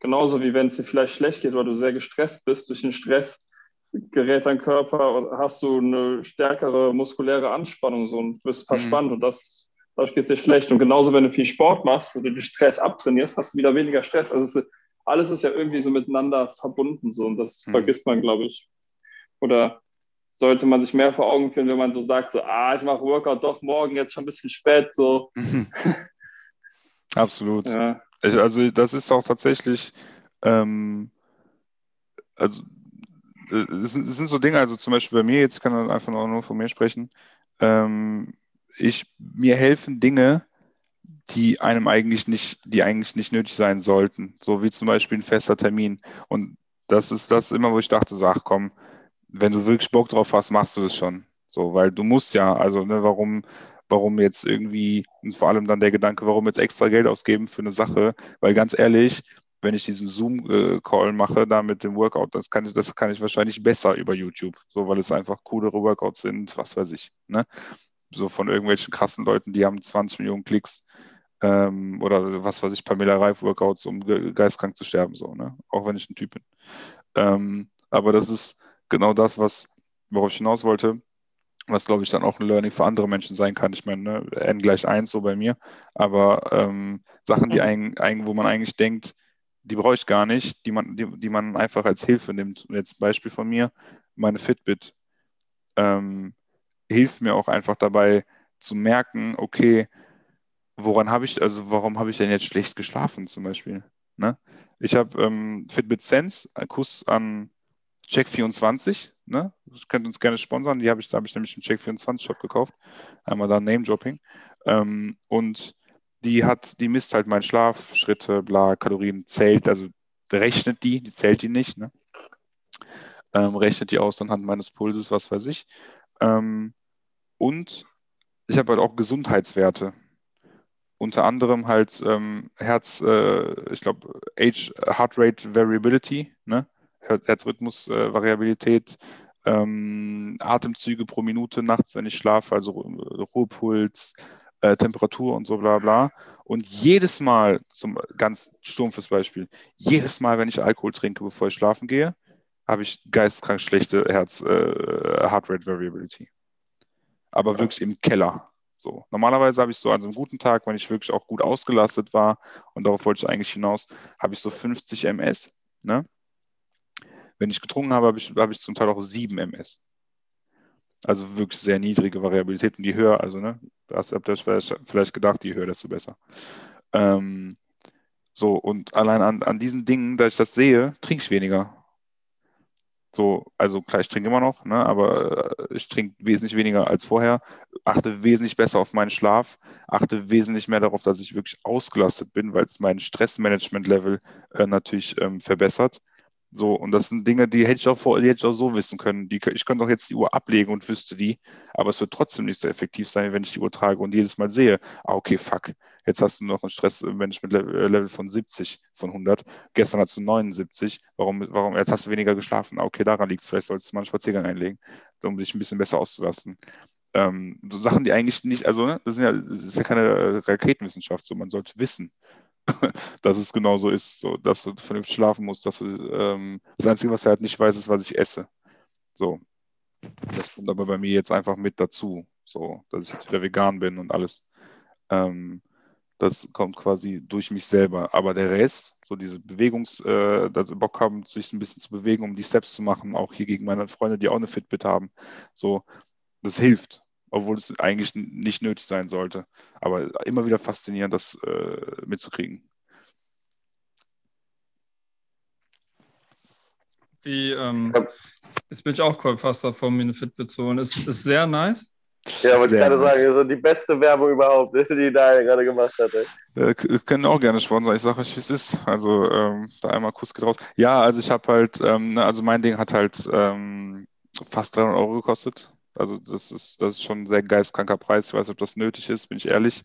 Genauso wie wenn es dir vielleicht schlecht geht, weil du sehr gestresst bist. Durch den Stress gerät dein Körper und hast du eine stärkere muskuläre Anspannung so, und wirst mhm. verspannt mhm. und das dadurch geht es dir schlecht. Und genauso, wenn du viel Sport machst und du den Stress abtrainierst, hast du wieder weniger Stress. Also ist, alles ist ja irgendwie so miteinander verbunden so und das mhm. vergisst man, glaube ich. Oder sollte man sich mehr vor Augen führen, wenn man so sagt, so, ah, ich mache Workout doch morgen, jetzt schon ein bisschen spät, so. Absolut. Ja. Ich, also das ist auch tatsächlich, ähm, also äh, es sind, es sind, so Dinge, also zum Beispiel bei mir, jetzt kann man einfach nur von mir sprechen, ähm, ich, mir helfen Dinge, die einem eigentlich nicht, die eigentlich nicht nötig sein sollten. So wie zum Beispiel ein fester Termin. Und das ist das immer, wo ich dachte, so, ach komm, wenn du wirklich Bock drauf hast, machst du das schon. So, weil du musst ja, also ne, warum, warum jetzt irgendwie, und vor allem dann der Gedanke, warum jetzt extra Geld ausgeben für eine Sache, weil ganz ehrlich, wenn ich diesen Zoom-Call mache, da mit dem Workout, das kann ich, das kann ich wahrscheinlich besser über YouTube, so weil es einfach coolere Workouts sind, was weiß ich. Ne? So von irgendwelchen krassen Leuten, die haben 20 Millionen Klicks ähm, oder was weiß ich, Pamela Reif Workouts, um geistkrank zu sterben, so, ne? Auch wenn ich ein Typ bin. Ähm, aber das ist, genau das, was, worauf ich hinaus wollte, was glaube ich dann auch ein Learning für andere Menschen sein kann. Ich meine, ne, n gleich 1 so bei mir, aber ähm, Sachen, die ein, ein, wo man eigentlich denkt, die brauche ich gar nicht, die man, die, die man einfach als Hilfe nimmt. Und jetzt ein Beispiel von mir, meine Fitbit ähm, hilft mir auch einfach dabei zu merken, okay, woran habe ich, also warum habe ich denn jetzt schlecht geschlafen zum Beispiel? Ne? Ich habe ähm, Fitbit Sense, ein Kuss an Check24, ne? Das könnt uns gerne sponsern. Die habe ich, da habe ich nämlich einen Check24-Shop gekauft. Einmal da Name-Dropping. Ähm, und die hat, die misst halt meinen Schlaf, Schritte, bla, Kalorien, zählt, also rechnet die, die zählt die nicht, ne? Ähm, rechnet die aus anhand meines Pulses, was weiß ich. Ähm, und ich habe halt auch Gesundheitswerte. Unter anderem halt ähm, Herz, äh, ich glaube, Age, Heart Rate Variability, ne? Herzrhythmusvariabilität, ähm, Atemzüge pro Minute nachts, wenn ich schlafe, also Ruhepuls, äh, Temperatur und so bla bla. Und jedes Mal, zum ganz stumpfes Beispiel, jedes Mal, wenn ich Alkohol trinke, bevor ich schlafen gehe, habe ich geisteskrank schlechte Herz, äh, Heart Rate Variability. Aber wirklich im Keller. So. Normalerweise habe ich so an so einem guten Tag, wenn ich wirklich auch gut ausgelastet war, und darauf wollte ich eigentlich hinaus, habe ich so 50 MS. Ne? Wenn ich getrunken habe, habe ich, habe ich zum Teil auch 7 MS. Also wirklich sehr niedrige Variabilität und die höher, also ne, das habt ihr vielleicht gedacht, je höher, desto besser. Ähm, so, und allein an, an diesen Dingen, da ich das sehe, trinke ich weniger. So, also klar, ich trinke immer noch, ne, aber äh, ich trinke wesentlich weniger als vorher, achte wesentlich besser auf meinen Schlaf, achte wesentlich mehr darauf, dass ich wirklich ausgelastet bin, weil es mein Stressmanagement-Level äh, natürlich ähm, verbessert. So, und das sind Dinge, die hätte ich auch, vor, die hätte ich auch so wissen können. Die, ich könnte auch jetzt die Uhr ablegen und wüsste die, aber es wird trotzdem nicht so effektiv sein, wenn ich die Uhr trage und jedes Mal sehe, ah, okay, fuck, jetzt hast du noch ein Stressmanagement-Level von 70 von 100, gestern hast du 79, warum, warum, jetzt hast du weniger geschlafen, ah, okay, daran liegt es, vielleicht solltest du mal einen Spaziergang einlegen, um dich ein bisschen besser auszulasten. Ähm, so Sachen, die eigentlich nicht, also ne, das, ja, das ist ja keine Raketenwissenschaft, so man sollte wissen, dass es genau so ist, so, dass du vernünftig schlafen musst. Dass du, ähm, das Einzige, was er halt nicht weiß, ist, was ich esse. So. Das kommt aber bei mir jetzt einfach mit dazu, so, dass ich jetzt wieder vegan bin und alles. Ähm, das kommt quasi durch mich selber. Aber der Rest, so diese Bewegungs, äh, dass sie Bock haben, sich ein bisschen zu bewegen, um die Steps zu machen, auch hier gegen meine Freunde, die auch eine Fitbit haben, so, das hilft obwohl es eigentlich nicht nötig sein sollte. Aber immer wieder faszinierend, das äh, mitzukriegen. Wie, ähm, jetzt bin ich auch fast davon, mir eine Fitbit zu holen. Ist, ist sehr nice. Ja, wollte ich gerade nice. sagen, also die beste Werbung überhaupt, die Daniel gerade gemacht hat. Äh, können auch gerne sponsern, ich sage euch, wie es ist. Also ähm, da einmal Kuss geht raus. Ja, also ich habe halt, ähm, ne, also mein Ding hat halt ähm, fast 300 Euro gekostet. Also das ist, das ist schon ein sehr geistkranker Preis. Ich weiß nicht, ob das nötig ist, bin ich ehrlich.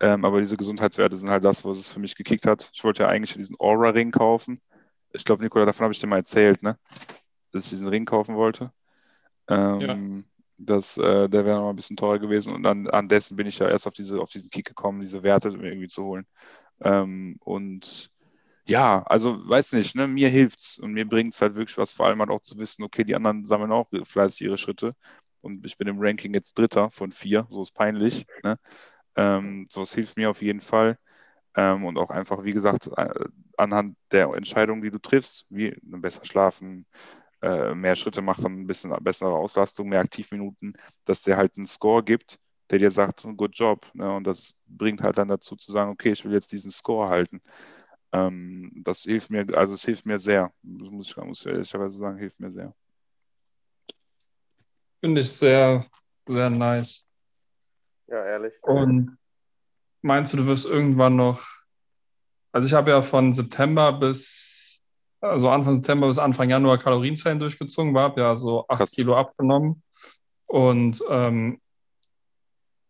Ähm, aber diese Gesundheitswerte sind halt das, was es für mich gekickt hat. Ich wollte ja eigentlich diesen Aura-Ring kaufen. Ich glaube, Nikola, davon habe ich dir mal erzählt, ne? Dass ich diesen Ring kaufen wollte. Ähm, ja. das, äh, der wäre noch ein bisschen teurer gewesen. Und an, an dessen bin ich ja erst auf, diese, auf diesen Kick gekommen, diese Werte irgendwie zu holen. Ähm, und ja, also weiß nicht, ne, mir hilft's und mir bringt's halt wirklich was, vor allem halt auch zu wissen, okay, die anderen sammeln auch fleißig ihre Schritte und ich bin im Ranking jetzt Dritter von vier, so ist peinlich. Ne? Ähm, so, es hilft mir auf jeden Fall. Ähm, und auch einfach, wie gesagt, äh, anhand der Entscheidungen, die du triffst, wie besser schlafen, äh, mehr Schritte machen, ein bisschen bessere Auslastung, mehr Aktivminuten, dass der halt einen Score gibt, der dir sagt, good job. Ne? Und das bringt halt dann dazu zu sagen, okay, ich will jetzt diesen Score halten. Ähm, das hilft mir, also es hilft mir sehr. Das muss ich, muss ich ehrlicherweise sagen, hilft mir sehr. Finde ich sehr, sehr nice. Ja, ehrlich. Und meinst du, du wirst irgendwann noch, also ich habe ja von September bis, also Anfang September bis Anfang Januar Kalorienzellen durchgezogen, war, habe ja so 8 Kilo abgenommen und ähm,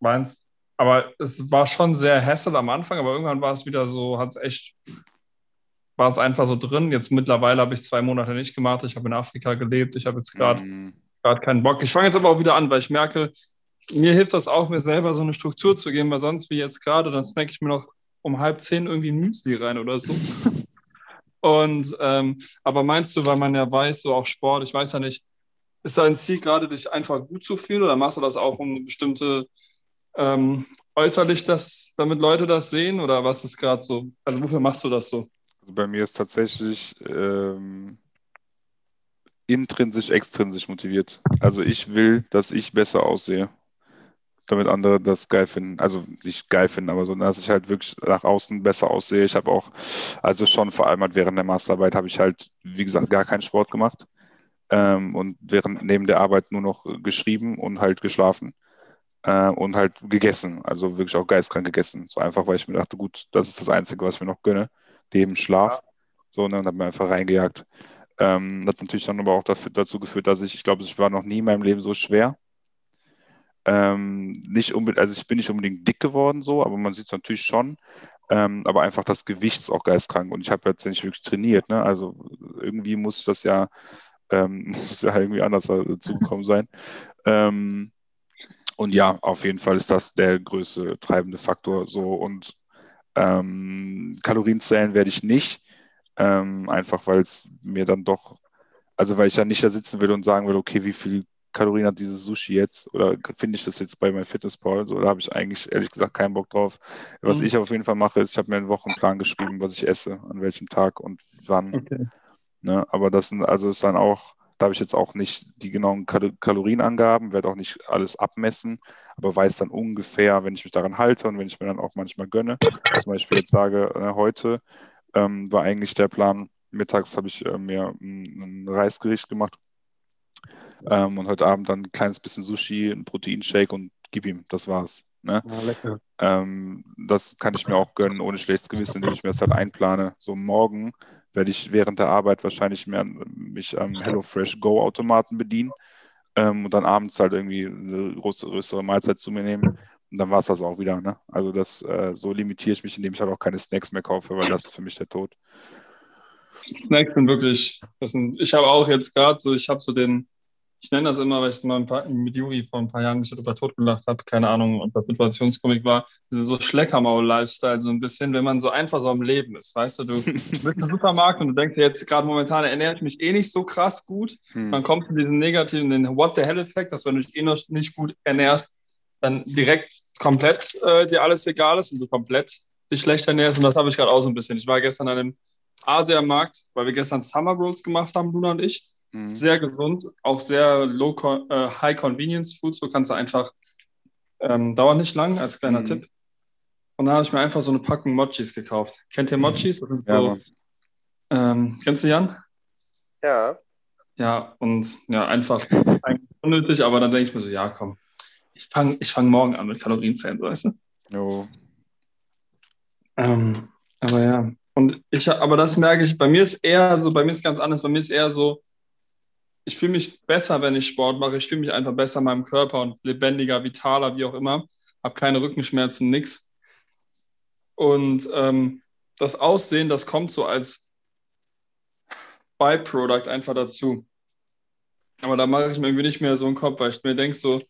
meinst, aber es war schon sehr hässlich am Anfang, aber irgendwann war es wieder so, hat es echt, war es einfach so drin. Jetzt mittlerweile habe ich zwei Monate nicht gemacht. Ich habe in Afrika gelebt. Ich habe jetzt gerade mm. Keinen Bock. Ich fange jetzt aber auch wieder an, weil ich merke, mir hilft das auch, mir selber so eine Struktur zu geben, weil sonst wie jetzt gerade, dann snack ich mir noch um halb zehn irgendwie ein Müsli rein oder so. Und ähm, aber meinst du, weil man ja weiß, so auch Sport, ich weiß ja nicht, ist dein Ziel gerade, dich einfach gut zu fühlen oder machst du das auch, um eine bestimmte ähm, äußerlich, das, damit Leute das sehen oder was ist gerade so? Also wofür machst du das so? Also bei mir ist tatsächlich ähm, intrinsisch, extrinsisch motiviert. Also ich will, dass ich besser aussehe damit andere das geil finden. Also nicht geil finden, aber so, dass ich halt wirklich nach außen besser aussehe. Ich habe auch, also schon vor allem halt während der Masterarbeit habe ich halt, wie gesagt, gar keinen Sport gemacht. Ähm, und während neben der Arbeit nur noch geschrieben und halt geschlafen äh, und halt gegessen. Also wirklich auch geistkrank gegessen. So einfach, weil ich mir dachte, gut, das ist das Einzige, was ich mir noch gönne. Neben Schlaf. So, und dann hat mir einfach reingejagt. Ähm, hat natürlich dann aber auch dafür, dazu geführt, dass ich, ich glaube, ich war noch nie in meinem Leben so schwer. Ähm, nicht unbedingt, also ich bin nicht unbedingt dick geworden so, aber man sieht es natürlich schon. Ähm, aber einfach das Gewicht ist auch geistkrank und ich habe jetzt nicht wirklich trainiert. Ne? Also irgendwie muss das ja, ähm, muss es ja irgendwie anders dazugekommen sein. Ähm, und ja, auf jeden Fall ist das der größte treibende Faktor so und ähm, Kalorienzählen werde ich nicht, ähm, einfach weil es mir dann doch, also weil ich ja nicht da sitzen will und sagen will, okay, wie viel Kalorien hat dieses Sushi jetzt oder finde ich das jetzt bei meinem Fitnesspal? So, da habe ich eigentlich ehrlich gesagt keinen Bock drauf. Was mhm. ich auf jeden Fall mache, ist, ich habe mir einen Wochenplan geschrieben, was ich esse, an welchem Tag und wann. Okay. Ne? Aber das sind, also ist dann auch, da habe ich jetzt auch nicht die genauen Kal Kalorienangaben, werde auch nicht alles abmessen, aber weiß dann ungefähr, wenn ich mich daran halte und wenn ich mir dann auch manchmal gönne. Zum Beispiel jetzt sage, äh, heute ähm, war eigentlich der Plan, mittags habe ich äh, mir ein, ein Reisgericht gemacht ähm, und heute Abend dann ein kleines bisschen Sushi, ein Proteinshake und gib ihm, das war's. Ne? Ja, ähm, das kann ich mir auch gönnen, ohne schlechtes Gewissen, indem ich mir das halt einplane. So morgen werde ich während der Arbeit wahrscheinlich mehr mich am HelloFresh Go Automaten bedienen ähm, und dann abends halt irgendwie eine größere Mahlzeit zu mir nehmen. Und dann war es das auch wieder. Ne? Also das äh, so limitiere ich mich, indem ich halt auch keine Snacks mehr kaufe, weil das ist für mich der Tod. Snacks sind wirklich, sind, ich habe auch jetzt gerade so, ich habe so den, ich nenne das immer, weil ich es mal paar, mit Juri vor ein paar Jahren mich darüber totgelacht habe, keine Ahnung, ob das Situationskomik war, diese so Schleckermaul-Lifestyle, so ein bisschen, wenn man so einfach so am Leben ist, weißt du, du bist im Supermarkt und du denkst jetzt gerade momentan ernähre ich mich eh nicht so krass gut, hm. dann kommt diesen negativen, den What the Hell-Effekt, dass wenn du dich eh noch nicht gut ernährst, dann direkt komplett äh, dir alles egal ist und du komplett dich schlecht ernährst und das habe ich gerade auch so ein bisschen. Ich war gestern an einem Asiamarkt, weil wir gestern Summer Rolls gemacht haben, Luna und ich, Mhm. Sehr gesund, auch sehr low, äh, high convenience Food. So kannst du einfach, ähm, dauert nicht lang, als kleiner mhm. Tipp. Und da habe ich mir einfach so eine Packung Mochis gekauft. Kennt ihr Mochis? ja, so, ähm, kennst du Jan? Ja. Ja, und ja, einfach unnötig, aber dann denke ich mir so, ja, komm, ich fange ich fang morgen an mit Kalorienzählen, weißt du? Jo. Ähm, aber ja, und ich, aber das merke ich, bei mir ist eher so, bei mir ist ganz anders, bei mir ist eher so, ich fühle mich besser, wenn ich Sport mache. Ich fühle mich einfach besser in meinem Körper und lebendiger, vitaler, wie auch immer. Habe keine Rückenschmerzen, nichts. Und ähm, das Aussehen, das kommt so als Byproduct einfach dazu. Aber da mache ich mir irgendwie nicht mehr so einen Kopf, weil ich mir denke, so,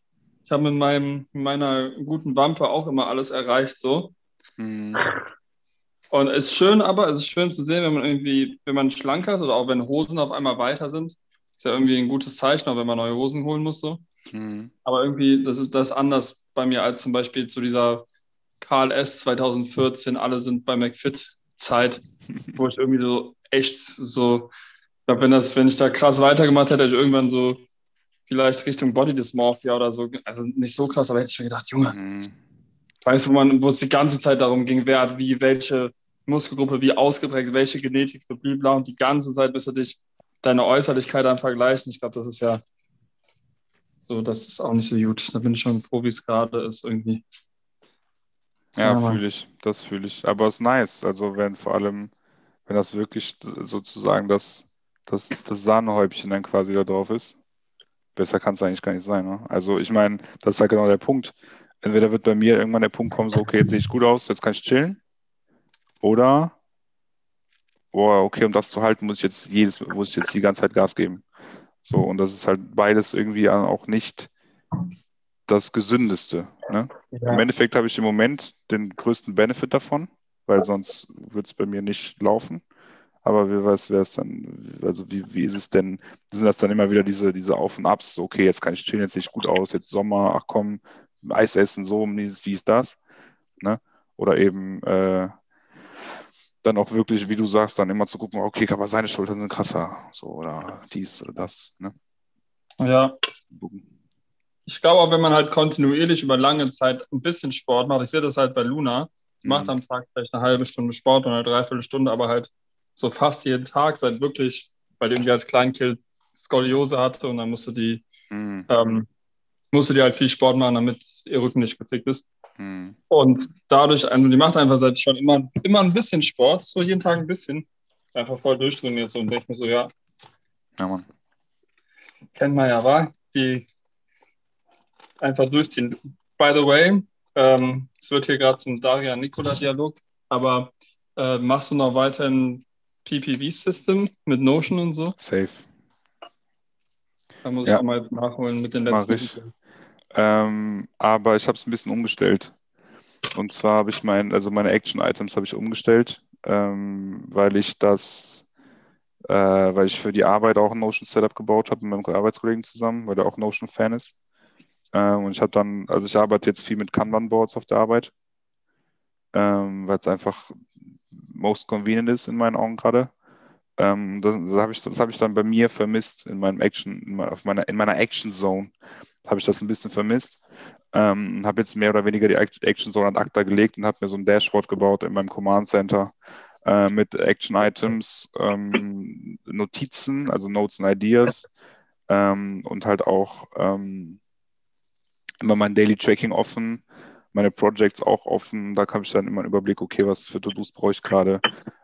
ich habe mit, meinem, mit meiner guten Wampe auch immer alles erreicht, so. Mhm. Und es ist schön, aber es ist schön zu sehen, wenn man irgendwie, wenn man schlanker ist oder auch wenn Hosen auf einmal weiter sind. Ist ja irgendwie ein gutes Zeichen, auch wenn man neue Hosen holen muss. So. Mhm. Aber irgendwie, das ist das ist anders bei mir als zum Beispiel zu dieser KLS 2014, alle sind bei McFit-Zeit, wo ich irgendwie so echt so, ich glaube, wenn, das, wenn ich da krass weitergemacht hätte, hätte ich irgendwann so vielleicht Richtung Body Dysmorphia oder so, also nicht so krass, aber hätte ich mir gedacht, Junge, Mhm. weißt du, wo es die ganze Zeit darum ging, wer hat wie, welche Muskelgruppe, wie ausgeprägt, welche Genetik, so blibla und die ganze Zeit müsste dich deine Äußerlichkeit dann vergleichen. Ich glaube, das ist ja so, das ist auch nicht so gut. Da bin ich schon froh, wie es gerade ist irgendwie. Ja, Ja, fühle ich, das fühle ich. Aber es ist nice. Also wenn vor allem, wenn das wirklich sozusagen das, das, das Sahnehäubchen dann quasi da drauf ist, besser kann es eigentlich gar nicht sein. Ne? Also ich meine, das ist halt genau der Punkt. Entweder wird bei mir irgendwann der Punkt kommen, so, okay, jetzt sehe ich gut aus, jetzt kann ich chillen. Oder, boah, okay, um das zu halten, muss ich jetzt jedes, muss ich jetzt die ganze Zeit Gas geben. So, und das ist halt beides irgendwie auch nicht das Gesündeste. Ne? Im Endeffekt habe ich im Moment den größten Benefit davon, weil sonst würde es bei mir nicht laufen. Aber wer weiß, wer es dann, also wie, wie ist es denn, sind das dann immer wieder diese, diese Auf und Abs, so, okay, jetzt kann ich chillen, jetzt sehe ich gut aus, jetzt Sommer, ach komm, Eis essen, so, dies, dies, das. Ne? Oder eben äh, dann auch wirklich, wie du sagst, dann immer zu gucken, okay, aber seine Schultern sind krasser, so, oder dies oder das. Ne? Ja, ich glaube wenn man halt kontinuierlich über lange Zeit ein bisschen Sport macht, ich sehe das halt bei Luna, macht Mhm. am Tag vielleicht eine halbe Stunde Sport oder eine Dreiviertelstunde, aber halt so fast jeden Tag, seit wirklich, weil die irgendwie als Kleinkind Skoliose hatte und dann musste die, Mhm. ähm, musste die halt viel Sport machen, damit ihr Rücken nicht gefickt ist. Mhm. Und dadurch, also die macht einfach seit schon immer, immer ein bisschen Sport, so jeden Tag ein bisschen. Einfach voll durchtrainiert so und denke mir so, ja, Ja, Mann. kennt man ja, war die einfach durchziehen. By the way, ähm, es wird hier gerade zum Daria-Nikola-Dialog, aber äh, machst du noch weiterhin PPV-System mit Notion und so? Safe. Da muss Ja. ich mal nachholen mit den Mach letzten. ich. Ähm, aber ich habe es ein bisschen umgestellt. Und zwar habe ich mein, also meine Action-Items habe ich umgestellt, ähm, weil ich das, äh, weil ich für die Arbeit auch ein Notion-Setup gebaut habe mit meinem Arbeitskollegen zusammen, weil der auch Notion-Fan ist. Ähm, und ich habe dann, also ich arbeite jetzt viel mit Kanban-Boards auf der Arbeit, ähm, weil es einfach most convenient ist in meinen Augen gerade. Ähm, das das habe ich, habe ich dann bei mir vermisst in meinem Action, in meiner, in meiner Action Zone habe ich das ein bisschen vermisst. Ähm, und habe jetzt mehr oder weniger die Act- Action Zone an Acta gelegt und habe mir so ein Dashboard gebaut in meinem Command Center äh, mit Action Items, ähm, Notizen, also Notes and Ideas ähm, und halt auch ähm, immer mein Daily Tracking offen, meine Projects auch offen. Da habe ich dann immer einen Überblick, okay, was für To-Dos brauche ich gerade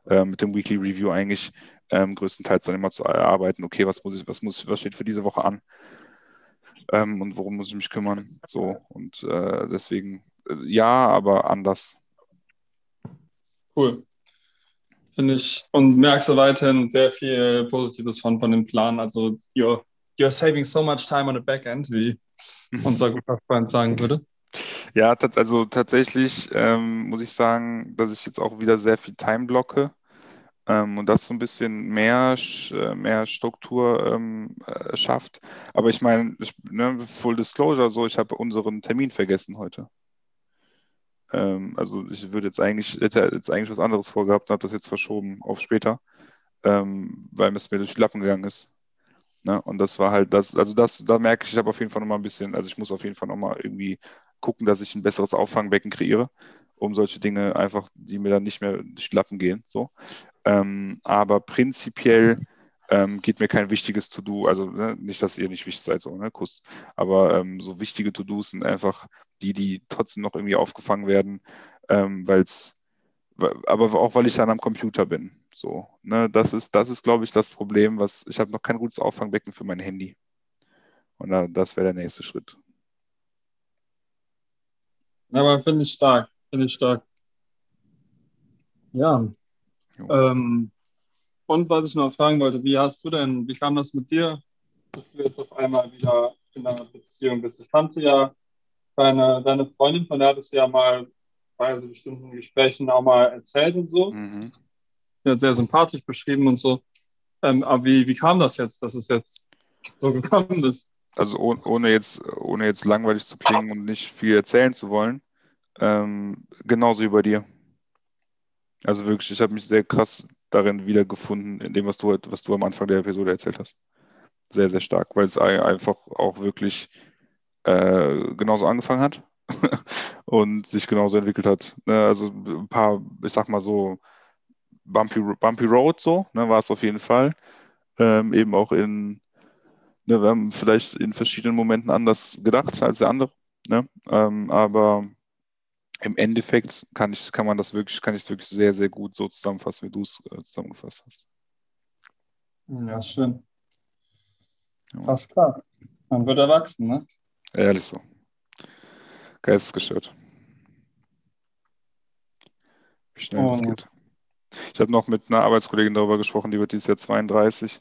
äh, mit dem Weekly Review eigentlich ähm, größtenteils dann immer zu erarbeiten, okay, was muss ich, was muss, was steht für diese Woche an ähm, und worum muss ich mich kümmern. So und äh, deswegen äh, ja, aber anders. Cool. Finde ich. Und merkst du weiterhin sehr viel Positives von, von dem Plan. Also, you're, you're saving so much time on the backend, wie unser guter Freund sagen würde. Ja, also tatsächlich ähm, muss ich sagen, dass ich jetzt auch wieder sehr viel Time blocke ähm, und das so ein bisschen mehr, äh, mehr Struktur ähm, äh, schafft. Aber ich meine, ne, Full Disclosure, so, ich habe unseren Termin vergessen heute. Ähm, also ich würde jetzt eigentlich, hätte jetzt eigentlich was anderes vorgehabt und habe das jetzt verschoben auf später, ähm, weil es mir durch die Lappen gegangen ist. Ne? Und das war halt das, also das, da merke ich, ich habe auf jeden Fall nochmal ein bisschen, also ich muss auf jeden Fall nochmal irgendwie gucken, dass ich ein besseres Auffangbecken kreiere, um solche Dinge einfach, die mir dann nicht mehr durch die Lappen gehen. So. Ähm, aber prinzipiell ähm, geht mir kein wichtiges To-Do, also ne, nicht, dass ihr nicht wichtig seid, so, ne, Kuss, aber ähm, so wichtige To-Dos sind einfach die, die trotzdem noch irgendwie aufgefangen werden, ähm, weil es, aber auch weil ich dann am Computer bin. So, ne, das ist, das ist, glaube ich, das Problem, was ich habe noch kein gutes Auffangbecken für mein Handy. Und da, das wäre der nächste Schritt. Aber finde ich stark. Finde ich stark. Ja. Ähm, und was ich noch fragen wollte, wie hast du denn, wie kam das mit dir, dass du jetzt auf einmal wieder in einer Beziehung bist? Ich kannte ja deine, deine Freundin, von der hattest du ja mal bei so bestimmten Gesprächen auch mal erzählt und so. Mhm. Hat sehr sympathisch beschrieben und so. Ähm, aber wie, wie kam das jetzt, dass es jetzt so gekommen ist? Also oh, ohne jetzt, ohne jetzt langweilig zu klingen und nicht viel erzählen zu wollen, ähm, genauso wie bei dir. Also wirklich, ich habe mich sehr krass darin wiedergefunden, in dem, was du, was du am Anfang der Episode erzählt hast. Sehr, sehr stark, weil es einfach auch wirklich äh, genauso angefangen hat und sich genauso entwickelt hat. Ne? Also ein paar, ich sag mal so, Bumpy, Bumpy Road so, ne, war es auf jeden Fall. Ähm, eben auch in, ne, wir haben vielleicht in verschiedenen Momenten anders gedacht als der andere. Ne? Ähm, aber im Endeffekt kann ich, kann man das wirklich, kann ich es wirklich sehr, sehr gut so zusammenfassen, wie du es äh, zusammengefasst hast. Ja, schön. Ja. Fast klar. Man wird erwachsen, ne? Ehrlich so. Geistesgestört. Wie schnell oh. das geht. Ich habe noch mit einer Arbeitskollegin darüber gesprochen, die wird dieses Jahr 32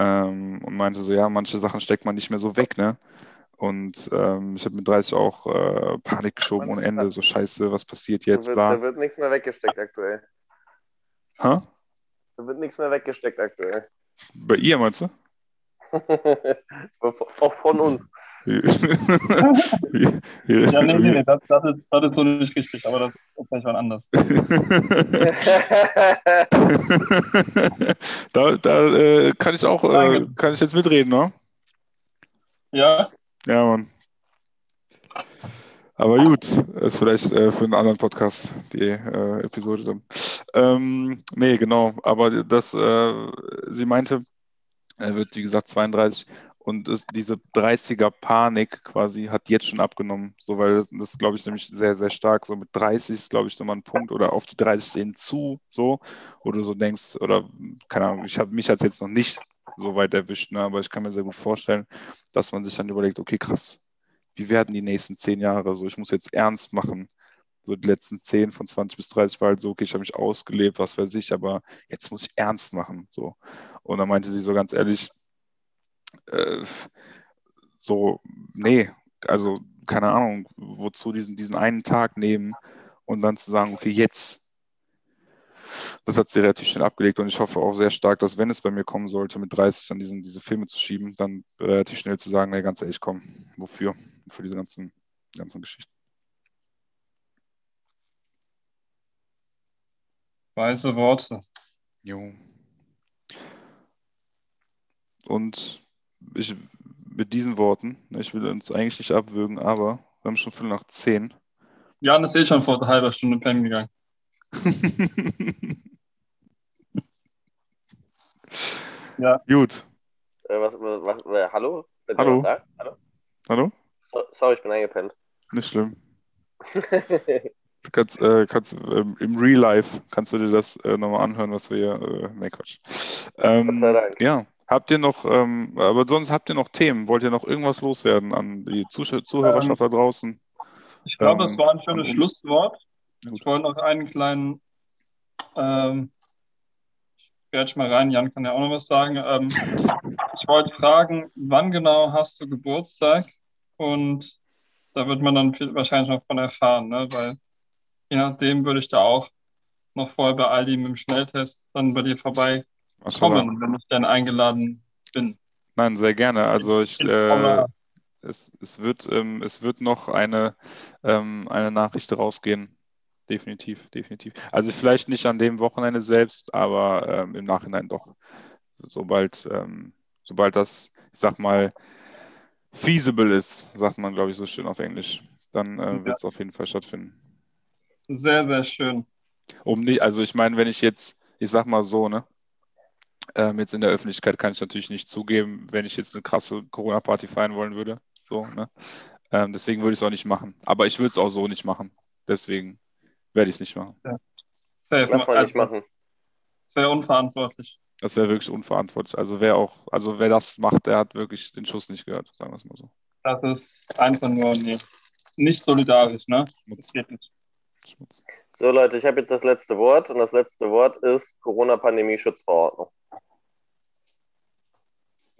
ähm, und meinte so, ja, manche Sachen steckt man nicht mehr so weg, ne? Und ähm, ich habe mit 30 auch äh, Panik geschoben ohne Ende, so scheiße, was passiert jetzt, da wird, bla. Da wird nichts mehr weggesteckt aktuell. Hä? Da wird nichts mehr weggesteckt aktuell. Bei ihr meinst du? auch von uns. Ja, nee, nee, nee, das, das, ist, das ist so nicht richtig, aber das ist vielleicht mal anders. da da äh, kann ich auch, äh, kann ich jetzt mitreden, ne? Ja. Ja, Mann. Aber gut, ist vielleicht äh, für einen anderen Podcast die äh, Episode dann. Ähm, nee, genau. Aber das, äh, sie meinte, er wird, wie gesagt, 32 und es, diese 30er Panik quasi hat jetzt schon abgenommen. So, weil das, das glaube ich, nämlich sehr, sehr stark. So mit 30 ist, glaube ich, nochmal ein Punkt oder auf die 30 hinzu, so, wo du so denkst, oder keine Ahnung, ich habe mich als jetzt noch nicht so weit erwischt, ne, aber ich kann mir sehr gut vorstellen, dass man sich dann überlegt, okay, krass, wie werden die nächsten zehn Jahre? So, ich muss jetzt ernst machen. So die letzten zehn von 20 bis 30 war halt so, okay, ich habe mich ausgelebt, was weiß ich, aber jetzt muss ich ernst machen. So. Und dann meinte sie so ganz ehrlich, äh, so, nee, also keine Ahnung, wozu diesen, diesen einen Tag nehmen und dann zu sagen, okay, jetzt. Das hat sie relativ schnell abgelegt und ich hoffe auch sehr stark, dass wenn es bei mir kommen sollte, mit 30 dann diesen, diese Filme zu schieben, dann relativ schnell zu sagen, nee, ganz ehrlich, komm, wofür? Für diese ganzen, ganzen Geschichten. Weise Worte. Jo. Und ich, mit diesen Worten, ne, ich will uns eigentlich nicht abwürgen, aber wir haben schon Viertel nach zehn. Jan ist eh schon vor einer halben Stunde pennen gegangen. ja. Gut. Äh, was, was, was, äh, hallo? Hallo? hallo? Hallo? So, sorry, ich bin eingepennt. Nicht schlimm. Du kannst, äh, kannst ähm, im Real Life kannst du dir das äh, nochmal anhören, was wir hier. Äh, nee, Quatsch. Ähm, ja, Habt ihr noch, ähm, aber sonst habt ihr noch Themen? Wollt ihr noch irgendwas loswerden an die Zuh Zuhörerschaft ähm, da draußen? Ich glaube, ähm, das war ein schönes Schlusswort. Ich wollte noch einen kleinen, ähm, ich werde mal rein, Jan kann ja auch noch was sagen. Ähm, ich wollte fragen, wann genau hast du Geburtstag? Und da wird man dann wahrscheinlich noch von erfahren, ne? weil je nachdem würde ich da auch noch vorher bei Aldi mit dem Schnelltest dann bei dir vorbei kommen, wenn ich dann eingeladen bin. Nein, sehr gerne. Also ich, äh, es, es, wird, ähm, es wird noch eine, ähm, eine Nachricht rausgehen. Definitiv, definitiv. Also vielleicht nicht an dem Wochenende selbst, aber ähm, im Nachhinein doch. Sobald, ähm, sobald das, ich sag mal, feasible ist, sagt man, glaube ich, so schön auf Englisch, dann äh, wird es ja. auf jeden Fall stattfinden. Sehr, sehr schön. Um nicht, also ich meine, wenn ich jetzt, ich sag mal so, ne, ähm, jetzt in der Öffentlichkeit kann ich natürlich nicht zugeben, wenn ich jetzt eine krasse Corona-Party feiern wollen würde. So, ne? Ähm, deswegen würde ich es auch nicht machen. Aber ich würde es auch so nicht machen. Deswegen werde ich es nicht machen. Ja. Nicht machen. Das wäre unverantwortlich. Das wäre wirklich unverantwortlich. Also wer auch, also wer das macht, der hat wirklich den Schuss nicht gehört, sagen wir es mal so. Das ist einfach nur nicht solidarisch, ne? Das geht nicht. Schmutz. So Leute, ich habe jetzt das letzte Wort und das letzte Wort ist Corona-Pandemie-Schutzverordnung.